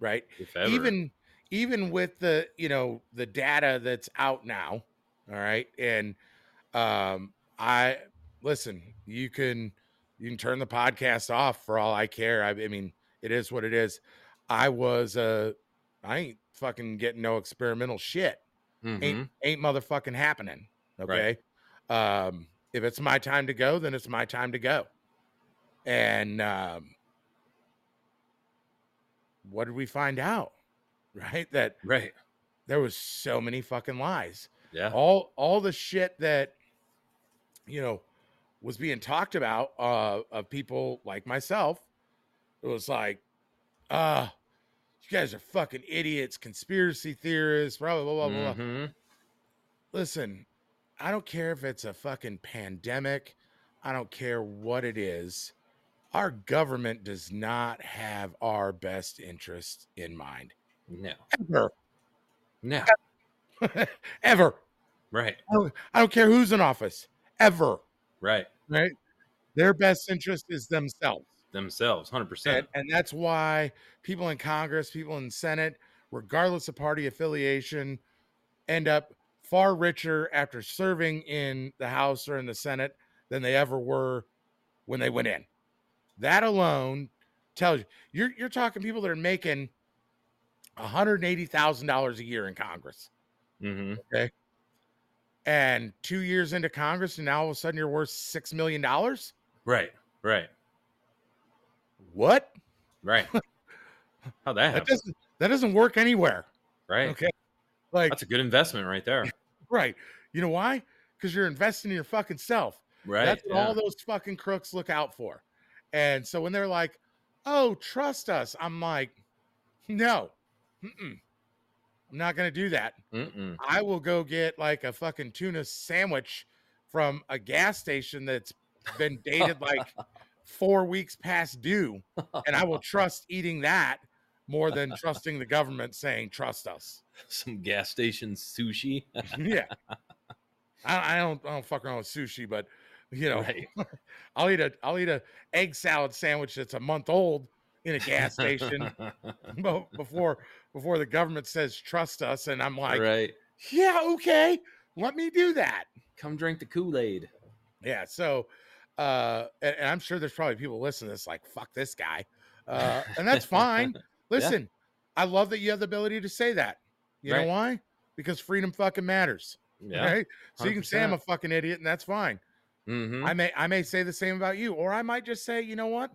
Right? Even even with the, you know, the data that's out now, all right? And um I listen, you can you can turn the podcast off for all I care. I, I mean, it is what it is. I was uh I ain't fucking getting no experimental shit Mhm. ain't ain't motherfucking happening. Okay. Right. Um, if it's my time to go, then it's my time to go. And um, what did we find out? *laughs* Right, that right. there was so many fucking lies. Yeah. All all the shit that you know was being talked about uh, of people like myself. It was like, uh, you guys are fucking idiots, conspiracy theorists, blah blah blah blah. blah Mhm. listen, I don't care if it's a fucking pandemic. I don't care what it is. Our government does not have our best interest in mind. No. Ever. No. *laughs* Ever. Right. I don't, I don't care who's in office. Ever. Right. Right? Their best interest is themselves. Themselves. Hundred And, percent. and that's why people in Congress, people in Senate, regardless of party affiliation, end up far richer after serving in the House or in the Senate than they ever were when they went in. That alone tells you you're you're talking people that are making $180,000 a year in Congress. Mm-hmm. And 2 years into Congress and now all of a sudden you're worth 6 million dollars? Right. Right. What? Right. *laughs* How that That doesn't that doesn't work anywhere. Right. Okay. Like That's a good investment right there. *laughs* Right. You know why? Because you're investing in your fucking self. Right. That's what yeah. all those fucking crooks look out for. And so when they're like, "Oh, trust us," I'm like, "No, Mm-mm. I'm not going to do that. Mm-mm. I will go get like a fucking tuna sandwich from a gas station that's been dated like *laughs* four weeks past due, and I will trust eating that more than trusting the government saying trust us." Some gas station sushi. *laughs* yeah. I, I don't I don't fuck around with sushi, but you know, Right. *laughs* I'll eat a I'll eat a egg salad sandwich that's a month old in a gas station before before the government says trust us, and I'm like, right. yeah, okay, let me do that. Come drink the Kool Aid. Yeah, so uh, and, and I'm sure there's probably people listening to this like, fuck this guy, uh, and that's fine. *laughs* Listen, I love that you have the ability to say that. You Right. know why? Because freedom fucking matters. Yeah. Right? So you can say I'm a fucking idiot, and that's fine. Mm-hmm. I may I may say the same about you, or I might just say, you know what?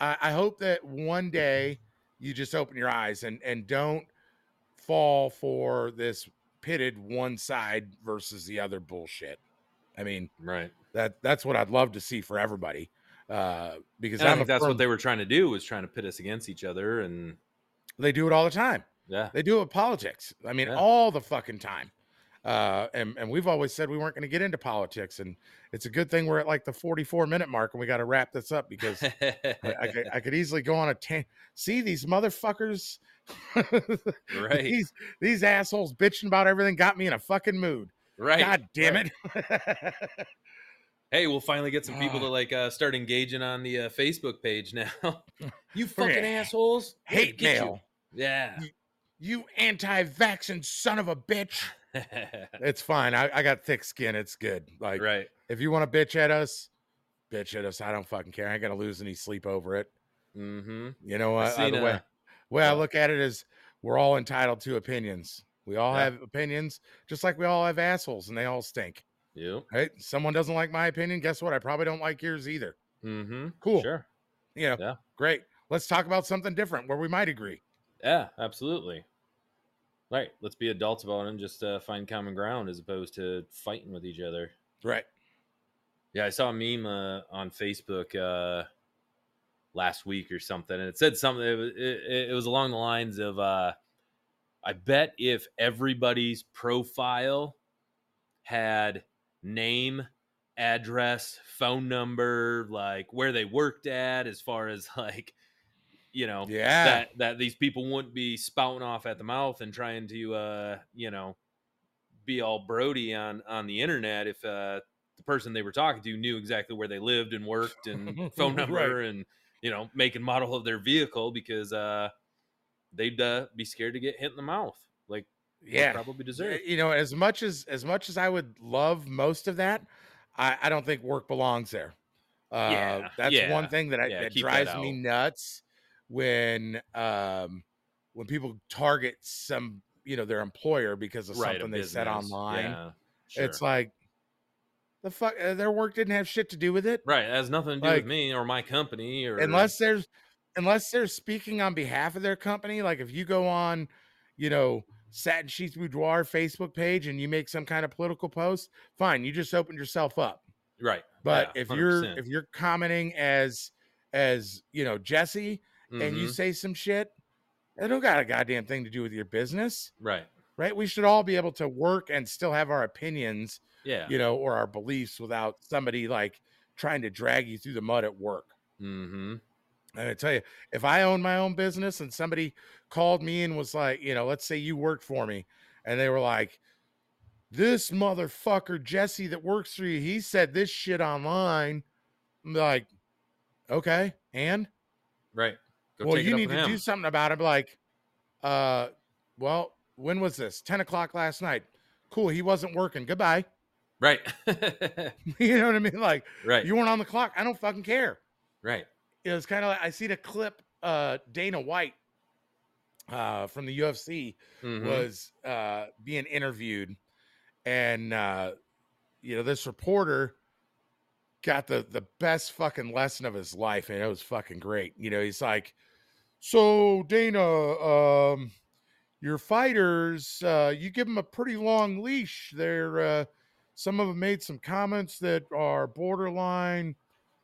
I, I hope that one *laughs* day you just open your eyes and and don't fall for this pitted one side versus the other bullshit. I mean Right. that that's what I'd love to see for everybody. Uh, because I think that's firm- what they were trying to do was trying to pit us against each other and they do it all the time. yeah. They do it with politics. I mean, Yeah. all the fucking time. Uh, and and we've always said we weren't going to get into politics, and it's a good thing we're at like the 44 minute mark, and we got to wrap this up because I, I, could, I could easily go on a tan. See these motherfuckers, *laughs* right. these these assholes bitching about everything got me in a fucking mood. Right. God damn right. it. *laughs* Hey, we'll finally get some people Ah. to like uh, start engaging on the uh, Facebook page now. *laughs* you fucking assholes! Hate get you. mail. Yeah. You anti-vaccine son of a bitch. *laughs* It's fine. I, I got thick skin. It's good. Like right. if you want to bitch at us, bitch at us. I don't fucking care. I ain't gonna lose any sleep over it. Mm-hmm. You know what? seen, Either way, uh, way I look at it is we're all entitled to opinions. We all Yeah. have opinions, just like we all have assholes, and they all stink. Yep. Right? Someone doesn't like my opinion. Guess what? I probably don't like yours either. Mm-hmm. Cool. Sure. You know, Yeah. great. Let's talk about something different where we might agree. Yeah, absolutely. Right. Let's be adults about it and just uh, find common ground as opposed to fighting with each other. Right. Yeah, I saw a meme uh, on Facebook uh, last week or something, and it said something. It was, it, it was along the lines of, uh, "I bet if everybody's profile had name, address, phone number, like where they worked at, as far as *laughs* like, you know, Yeah. that that these people wouldn't be spouting off at the mouth and trying to, uh, you know, be all Brody on on the internet if uh, the person they were talking to knew exactly where they lived and worked and *laughs* phone number and you know make and model of their vehicle because uh, they'd uh, be scared to get hit in the mouth like yeah. probably deserve. You know, as much as as much as I would love most of that, I, I don't think work belongs there. Uh, Yeah, that's yeah, one thing that I, yeah, that keep that drives me nuts when um when people target some you know their employer because of right, something they said online. Yeah, It's like the fuck uh, their work didn't have shit to do with it. right. It has nothing to do like- with me or my company or unless there's unless they're speaking on behalf of their company like if you go on you know satin sheets boudoir facebook page and you make some kind of political post fine you just opened yourself up right. but yeah, if you're if you're commenting as as you know jesse and you Mhm. say some shit it don't got a goddamn thing to do with your business right, right we should all be able to work and still have our opinions yeah, you know or our beliefs without somebody like trying to drag you through the mud at work mm-hmm. and I tell you, if I owned my own business and somebody called me and was like, you know, let's say you worked for me, and they were like, this motherfucker Jesse that works for you, he said this shit online. I'm like, okay, and right. Go well, you need to him. do something about it. Like, uh, well, when was this? Ten o'clock last night. Cool, he wasn't working. Goodbye. Right, *laughs* *laughs* you know what I mean? Like, right, you weren't on the clock. I don't fucking care. right. it was kind of like I see the clip uh Dana White uh from the UFC Mhm. was uh being interviewed and uh you know this reporter got the the best fucking lesson of his life and it was fucking great. You know, he's like so Dana um your fighters uh you give them a pretty long leash. They're uh some of them made some comments that are borderline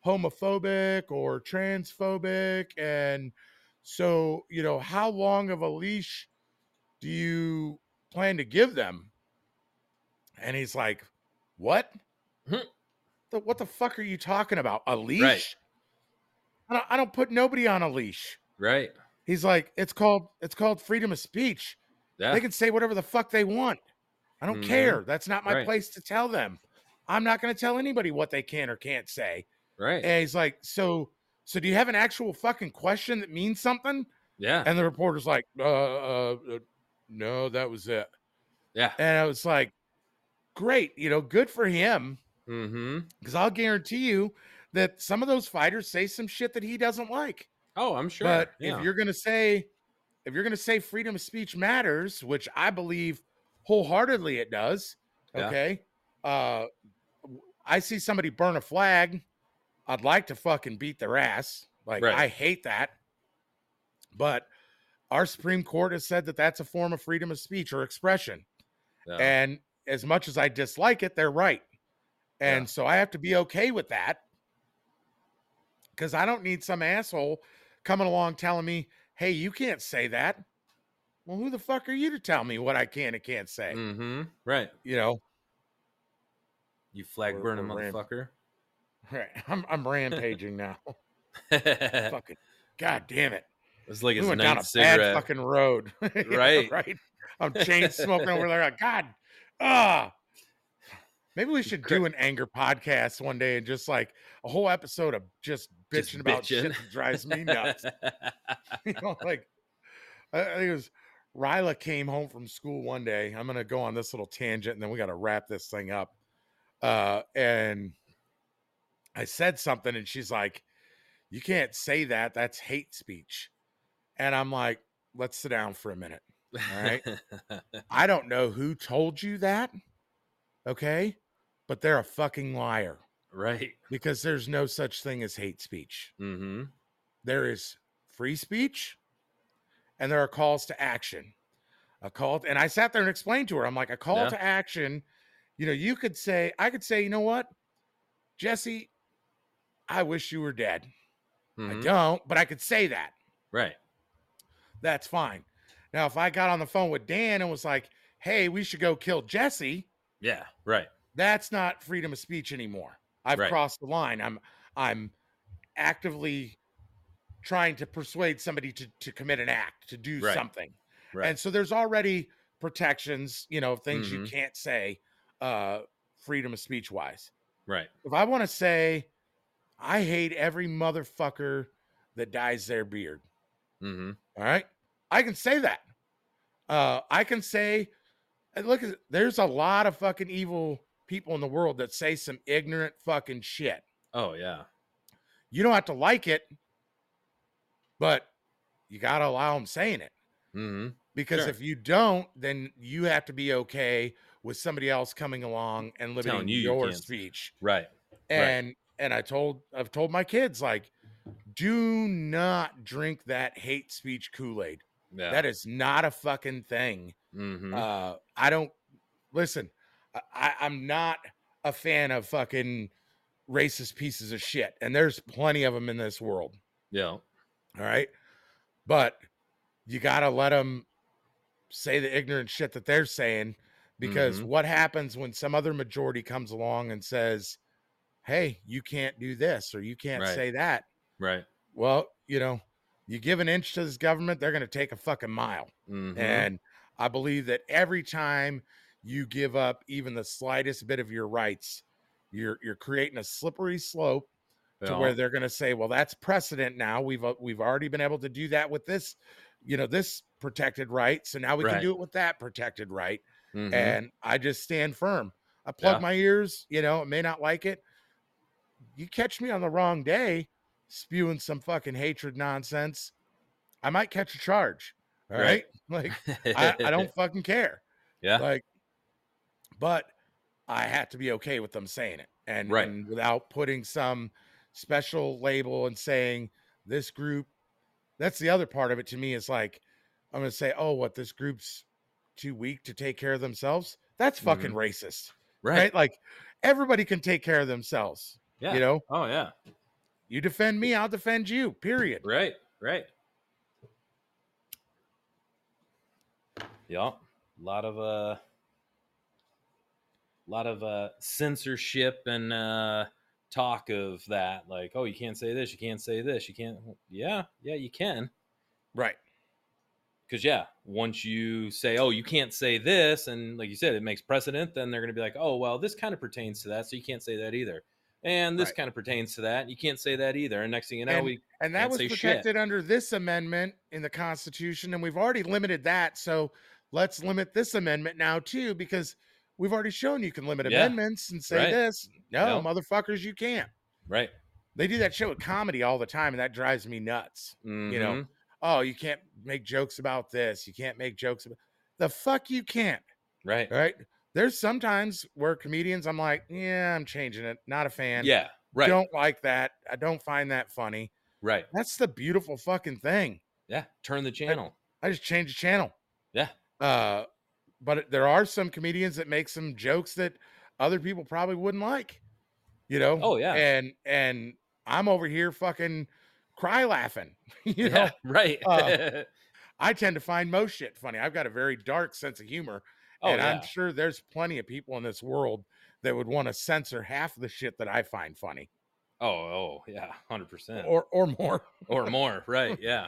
homophobic or transphobic and so you know how long of a leash do you plan to give them? And he's like what? Hmm. what the fuck are you talking about? A leash? I, don't, I don't put nobody on a leash Right. he's like it's called it's called freedom of speech Yeah. they can say whatever the fuck they want i don't Mhm. care that's not my Right. place to tell them i'm not going to tell anybody what they can or can't say right. and he's like, so, so do you have an actual fucking question that means something? yeah. And the reporter's like, uh, uh, uh no, that was it. yeah. And I was like, great, you know, good for him. Mm-hmm. Because I'll guarantee you that some of those fighters say some shit that he doesn't like. Oh, I'm sure. But yeah. if you're gonna say, if you're gonna say freedom of speech matters, which I believe wholeheartedly it does, Yeah. okay. Uh, I see somebody burn a flag, I'd like to fucking beat their ass. Like Right. I hate that, but our Supreme Court has said that that's a form of freedom of speech or expression. Yeah. And as much as I dislike it, they're right. And Yeah. so I have to be okay with that because I don't need some asshole coming along telling me, hey, you can't say that. Well, who the fuck are you to tell me what I can and can't say? mm-hmm. Right. You know, You flag We're- burning we're ram- motherfucker. *laughs* right? I'm, I'm rampaging now. *laughs* fucking, god damn it. It's like we went down a ninth bad cigarette. fucking road. *laughs* Right. right. I'm chain smoking over there. Like, God, ah, Maybe we should do an anger podcast one day and just like a whole episode of just bitching Just about shit that drives me nuts. *laughs* you know, like I, think it was Ryla came home from school one day. I'm gonna go on this little tangent and then we gotta wrap this thing up. Uh and I said something and she's like, You can't say that, that's hate speech. And I'm like, let's sit down for a minute. right. *laughs* I don't know who told you that. Okay. But they're a fucking liar right. because there's no such thing as hate speech. Mm-hmm. There is free speech and there are calls to action. A call, and I sat there and explained to her, I'm like, a call Yeah. to action. You know, you could say, I could say, you know what, Jesse, I wish you were dead. I mhm. don't, but I could say that. Right. That's fine. Now, if I got on the phone with Dan and was like, hey, we should go kill Jesse, Yeah. Right. that's not freedom of speech anymore. I've Right. crossed the line. I'm I'm actively trying to persuade somebody to to commit an act, to do Right. something. Right. And so there's already protections, you know, things you Mhm. can't say uh freedom of speech wise. right. If I want to say I hate every motherfucker that dyes their beard, Mm-hmm. all right? I can say that. Uh, I can say, look, there's a lot of fucking evil people in the world that say some ignorant fucking shit. Oh yeah. You don't have to like it, but you got to allow them saying it. Mm-hmm. Because Sure. if you don't, then you have to be okay with somebody else coming along and limiting you you your can't. speech. Right. And and I told I've told my kids like, do not drink that hate speech Kool Aid. Yeah. That is not a fucking thing. mm-hmm. Uh, I don't listen. I- I'm not a fan of fucking racist pieces of shit, and there's plenty of them in this world. yeah. All right, but you gotta let them say the ignorant shit that they're saying, because Mhm. what happens when some other majority comes along and says, "Hey, you can't do this or you can't Right. say that." Right. Well, you know, you give an inch to this government, they're gonna take a fucking mile. Mm-hmm. And I believe that every time you give up even the slightest bit of your rights, you're you're creating a slippery slope to where they're going to say, "Well, that's precedent now. We've uh, we've already been able to do that with this, you know, this protected right. So now we Right. can do it with that protected right." Mhm. And I just stand firm. I plug Yeah. my ears, you know, I may not like it. You catch me on the wrong day spewing some fucking hatred nonsense, I might catch a charge. All right? Right. Like I, I don't *laughs* fucking care. yeah. Like, but I have to be okay with them saying it, and, Right. and without putting some special label and saying this group. That's the other part of it to me is like I'm gonna say, oh, what this group's too weak to take care of themselves. That's fucking racist, right. Mm-hmm. right. Like everybody can take care of themselves. Yeah. You know, Oh yeah. you defend me, I'll defend you. Period. Right. Right. Yeah. A lot of uh lot of uh censorship and uh talk of that like oh you can't say this you can't say this you can't yeah yeah you can Right. because yeah once you say oh you can't say this and like you said it makes precedent then they're going to be like oh well this kind of pertains to that so you can't say that either and this Right. kind of pertains to that you can't say that either and next thing you know we And that was say shit. protected under this amendment in the Constitution, and we've already limited that. So let's limit this amendment now too, because we've already shown you can limit Yeah. amendments and say Right. this. No, No. motherfuckers, you can't. right They do that shit with comedy all the time, and that drives me nuts. You know, Mhm. Oh, you can't make jokes about this. You can't make jokes about the fuck you can't. right Right. There's sometimes where comedians, I'm like, yeah, I'm changing it. Not a fan. yeah right Don't like that. I don't find that funny. right That's the beautiful fucking thing. yeah turn the channel I just change the channel. yeah Uh, but there are some comedians that make some jokes that other people probably wouldn't like, you know? Oh, yeah. And, and I'm over here fucking cry laughing, *laughs* you know? yeah *laughs* right uh, *laughs* I tend to find most shit funny. I've got a very dark sense of humor. oh and yeah I'm sure there's plenty of people in this world that would want to censor half the shit that I find funny oh oh yeah 100% or, or more. or more right yeah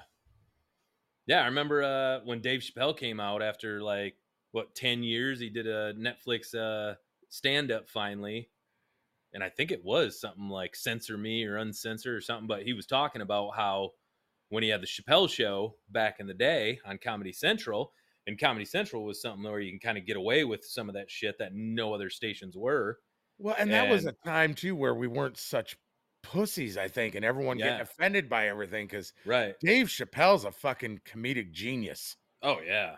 yeah i remember uh when dave chappelle came out after like what 10 years he did a netflix uh stand up finally, and I think it was something like censor me or uncensor or something. But he was talking about how when he had the Chappelle show back in the day on Comedy Central, and Comedy Central was something where you can kind of get away with some of that shit that no other stations were. Well, and that was a time too where we weren't such pussies, I think, and everyone getting offended by everything because Right. Dave Chappelle's a fucking comedic genius. Oh yeah.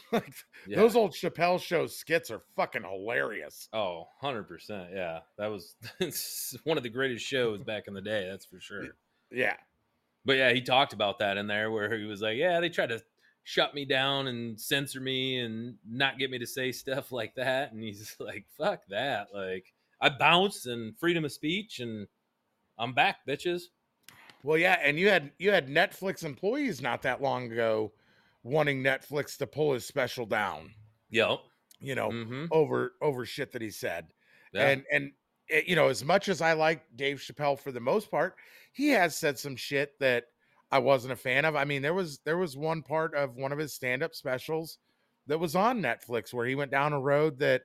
*laughs* like yeah. those old Chappelle show skits are fucking hilarious. Oh, 100%. Yeah. That was *laughs* one of the greatest shows *laughs* back in the day, that's for sure. Yeah. But yeah, he talked about that in there where he was like, "Yeah, they tried to shut me down and censor me and not get me to say stuff like that." And he's like, "Fuck that. Like I bounce and freedom of speech and I'm back, bitches." Well, yeah, and you had you had Netflix employees not that long ago wanting Netflix to pull his special down, Yep. you know, Mhm. over over shit that he said. Yeah. And and eh, you know, as much as I like Dave Chappelle for the most part, he has said some shit that I wasn't a fan of. I mean, there was there was one part of one of his stand-up specials that was on Netflix where he went down a road that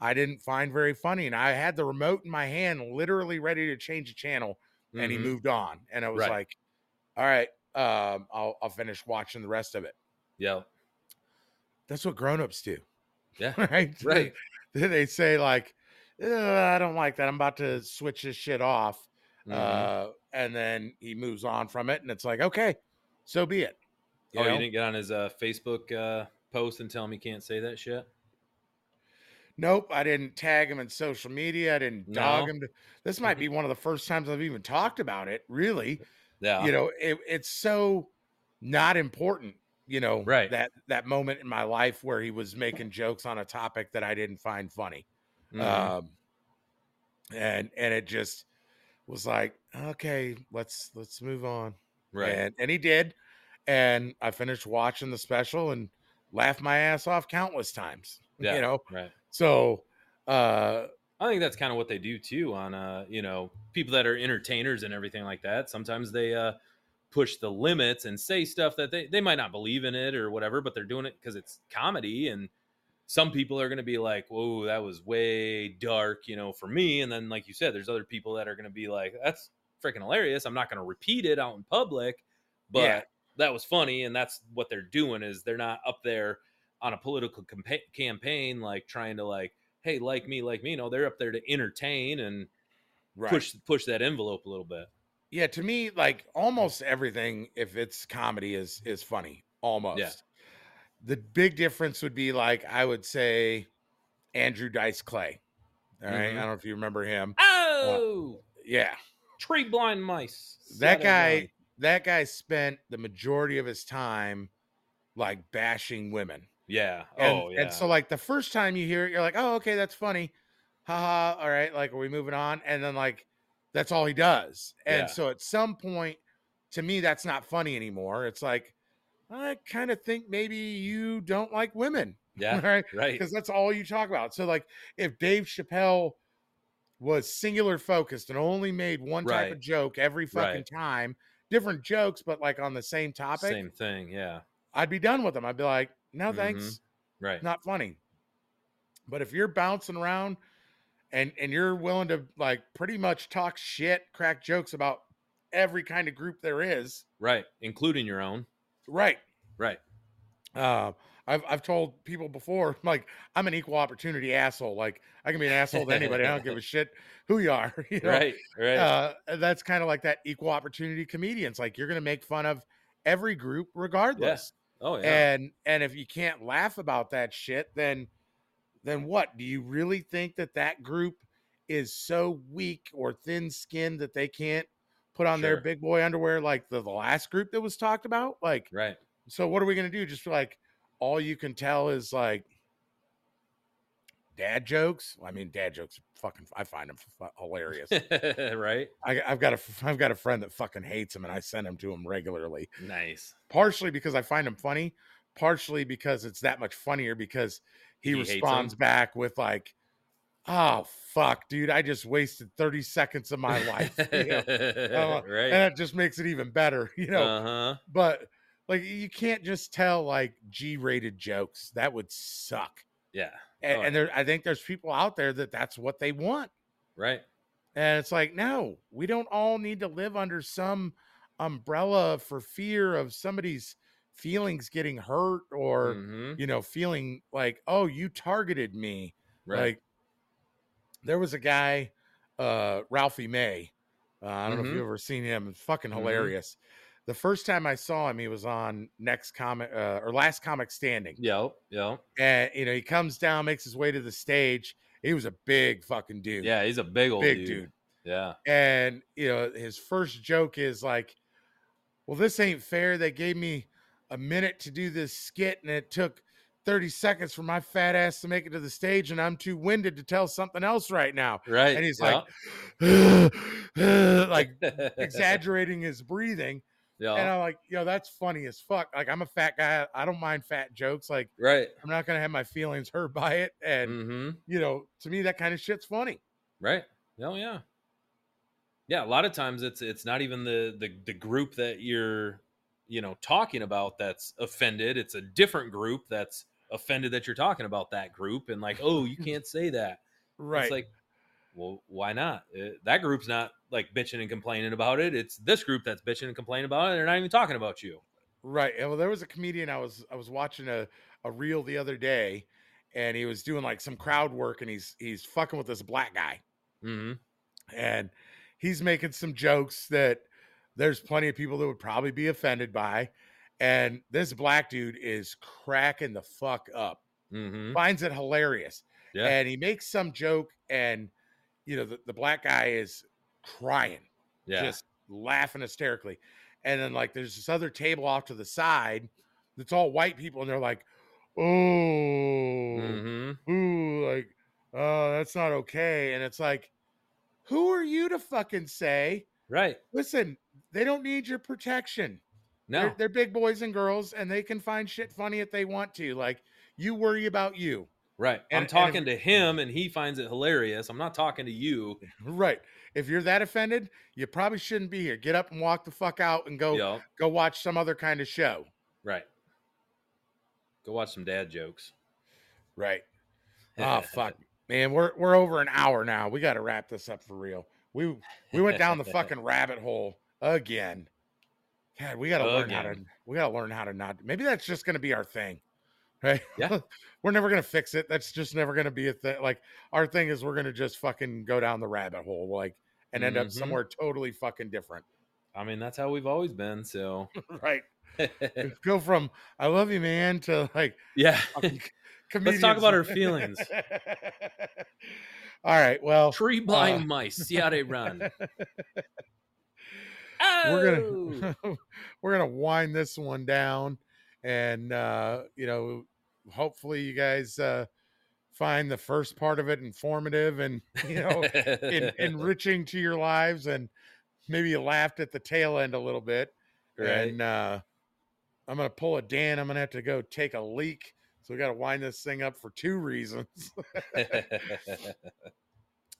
I didn't find very funny, and I had the remote in my hand, literally ready to change the channel, and he Mhm. moved on, and I was Right. like, "All right, um, I'll I'll finish watching the rest of it." Yep. That's what grown-ups do, Yeah. *laughs* right? Right. They, they say like, "I don't like that. I'm about to switch this shit off," Mhm. uh, and then he moves on from it, and it's like, okay, so be it. You oh, know? you didn't get on his uh, Facebook uh, post and tell him he can't say that shit? Nope, I didn't tag him in social media. I didn't dog him. To, this might be *laughs* one of the first times I've even talked about it. Really, Yeah. you know, it, it's so not important. You know, Right. that that moment in my life where he was making jokes on a topic that I didn't find funny, Mhm. um, and and it just was like, okay, let's let's move on. right. And and he did. And I finished watching the special and laughed my ass off countless times. *laughs* yeah. You know, Right. so uh I think that's kind of what they do too on uh, you know, people that are entertainers and everything like that. Sometimes they uh push the limits and say stuff that they, they might not believe in it or whatever, but they're doing it because it's comedy and some people are gonna be like, Whoa, that was way dark, you know, for me. And then like you said, there's other people that are gonna be like, That's freaking hilarious. I'm not gonna repeat it out in public, but Yeah. that was funny, and that's what they're doing is they're not up there on a political campa- campaign like trying to like hey like me like me no they're up there to entertain and right. push push that envelope a little bit yeah, to me, like almost everything, if it's comedy, is is funny. Almost. Yeah. The big difference would be like I would say Andrew Dice Clay. All right. Mhm. I don't know if you remember him. oh Yeah. tree blind mice That guy that guy spent the majority of his time like bashing women. yeah And, oh yeah and so like the first time you hear it, you're like, oh, okay, that's funny. Haha. All right, like are we moving on? And then like that's all he does. And Yeah. so at some point, to me, that's not funny anymore. It's like, I kind of think maybe you don't like women. *laughs* yeah Right. right Because that's all you talk about. So like if Dave Chappelle was singular focused and only made one type of joke every fucking Right. time, different jokes, but like on the same topic, same thing yeah I'd be done with him. I'd be like, no, Mhm. thanks right not funny. But if you're bouncing around and and you're willing to like pretty much talk shit, crack jokes about every kind of group there is, right including your own right? right Uh, I've I've told people before, *laughs* like I'm an equal opportunity asshole. Like I can be an asshole to anybody. I don't give a *laughs* shit who you are. *laughs* You know? right right Uh, that's kind of like that equal opportunity comedians. Like you're gonna make fun of every group regardless. oh yeah and and if you can't laugh about that shit then then what? Do you really think that that group is so weak or thin skinned that they can't put on their big boy underwear like the, the last group that was talked about? Like right. so what are we going to do? Just like all you can tell is like dad jokes? I mean dad jokes are fucking i find them fu- hilarious. *laughs* Right? I, i've got a, I've got a friend that fucking hates them, and i send them to him regularly. Nice. Partially because I find them funny, partially because it's that much funnier because he, He responds back with like, "Oh fuck, dude, I just wasted thirty seconds of my life," *laughs* you know? Uh, right and it just makes it even better, *laughs* you know. uh-huh But like, you can't just tell like G-rated jokes; that would suck. yeah and, Oh, and there i think there's people out there that that's what they want Right. and it's like no we don't all need to live under some umbrella for fear of somebody's feelings getting hurt or Mhm. you know feeling like oh you targeted me Right. like there was a guy uh ralphie may uh, i don't know if Mhm. you've ever seen him it's fucking Mhm. hilarious the first time i saw him he was on next comic uh, or last comic standing Yep. Yep. and you know he comes down makes his way to the stage he was a big fucking dude Yeah, he's a big old big dude. dude Yeah. and you know his first joke is like well this ain't fair they gave me a minute to do this skit and it took 30 seconds for my fat ass to make it to the stage and i'm too winded to tell something else right now Right. and he's yeah. like *sighs* like *laughs* exaggerating his breathing Yeah. and i'm like yo that's funny as fuck like i'm a fat guy i don't mind fat jokes like Right. i'm not gonna have my feelings hurt by it and Mm-hmm. you know to me that kind of shit's funny Right. Oh yeah. Yeah, a lot of times it's it's not even the the the group that you're you know talking about that's offended. It's a different group that's offended that you're talking about that group and like, "Oh, you *laughs* can't say that." right It's like, "Well, why not? Uh, that group's not like bitching and complaining about it. It's this group that's bitching and complaining about it. They're not even talking about you." Right. and Well, there was a comedian I was I was watching a, a reel the other day, and he was doing like some crowd work, and he's he's fucking with this black guy, Mhm. and he's making some jokes that there's plenty of people that would probably be offended by, and this black dude is cracking the fuck up, Mhm. finds it hilarious, Yeah. and he makes some joke, and you know the, the black guy is crying yeah. just laughing hysterically. And then like there's this other table off to the side that's all white people, and they're like, oh, Mhm. ooh, like, oh, that's not okay. And it's like, who are you to fucking say? Right. Listen, they don't need your protection. No. They're, they're big boys and girls, and they can find shit funny if they want to. Like, you worry about you. Right. And- I'm and if- talking to him and he finds it hilarious. I'm not talking to you. *laughs* Right. If you're that offended, you probably shouldn't be here. Get up and walk the fuck out and go Yep. go watch some other kind of show. Right. Go watch some dad jokes. Right. Oh *laughs* fuck, man, we're we're over an hour now. We got to wrap this up for real. We we went down the fucking rabbit hole again. God, we got to learn how to we got to learn how to not. Maybe that's just to be our thing, right? Yeah. *laughs* we're never to fix it. That's just never to be a thing. Like our thing is, we're to just fucking go down the rabbit hole, like, and end up Mhm. somewhere totally fucking different, I mean, that's how we've always been. So, *laughs* right? *laughs* go from "I love you, man" to like yeah. Let's talk about our feelings. All right. Well, Tree blind Uh, mice. See how they run. We're Oh! gonna *laughs* we're gonna wind this one down, and uh, you know, hopefully you guys uh, find the first part of it informative and *laughs* you know en- *laughs* enriching to your lives, and maybe you laughed at the tail end a little bit. right. And uh, I'm gonna pull a Dan. I'm gonna have to go take a leak. So we got to wind this thing up for two reasons.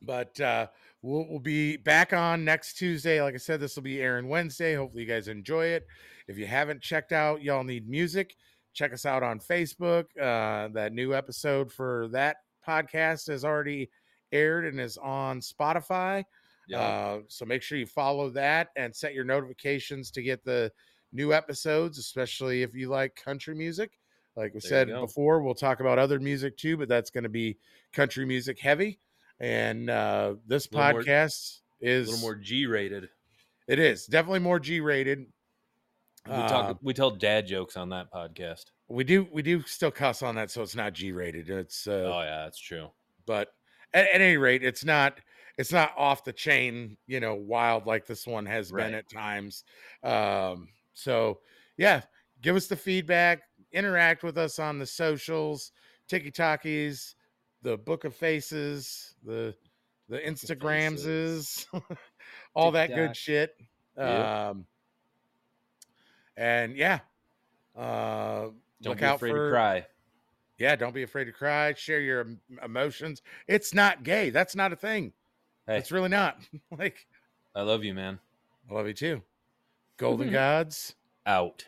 But uh, we'll, we'll be back on next Tuesday. Like I said, this will be Aaron Wednesday. Hopefully, you guys enjoy it. If you haven't checked out Y'all Need Music, check us out on Facebook. Uh, that new episode for that podcast has already aired and is on Spotify. Uh, so make sure you follow that and set your notifications to get the new episodes, especially if you like country music. Like we There said before, we'll talk about other music too, but that's going to be country music heavy. And uh, this little more- podcast a is little more G rated. It is definitely more G rated. We Uh, talk. We tell dad jokes on that podcast. we do we do still cuss on that, so it's not G rated. It's uh, oh yeah, that's true. but at, at any rate, it's not it's not off the chain, you know, wild like this one has been at times. Um, so yeah, give us the feedback, interact with us on the socials, Tiki Talkies, the Book of Faces, the the Instagrams is *laughs* all that good shit. Um and yeah. Uh Don't look be out afraid for to cry. yeah, don't be afraid to cry. Share your emotions. It's not gay. That's not a thing. Hey, It's really not. *laughs* like, I love you, man. I love you too. Golden *laughs* Gods. Out.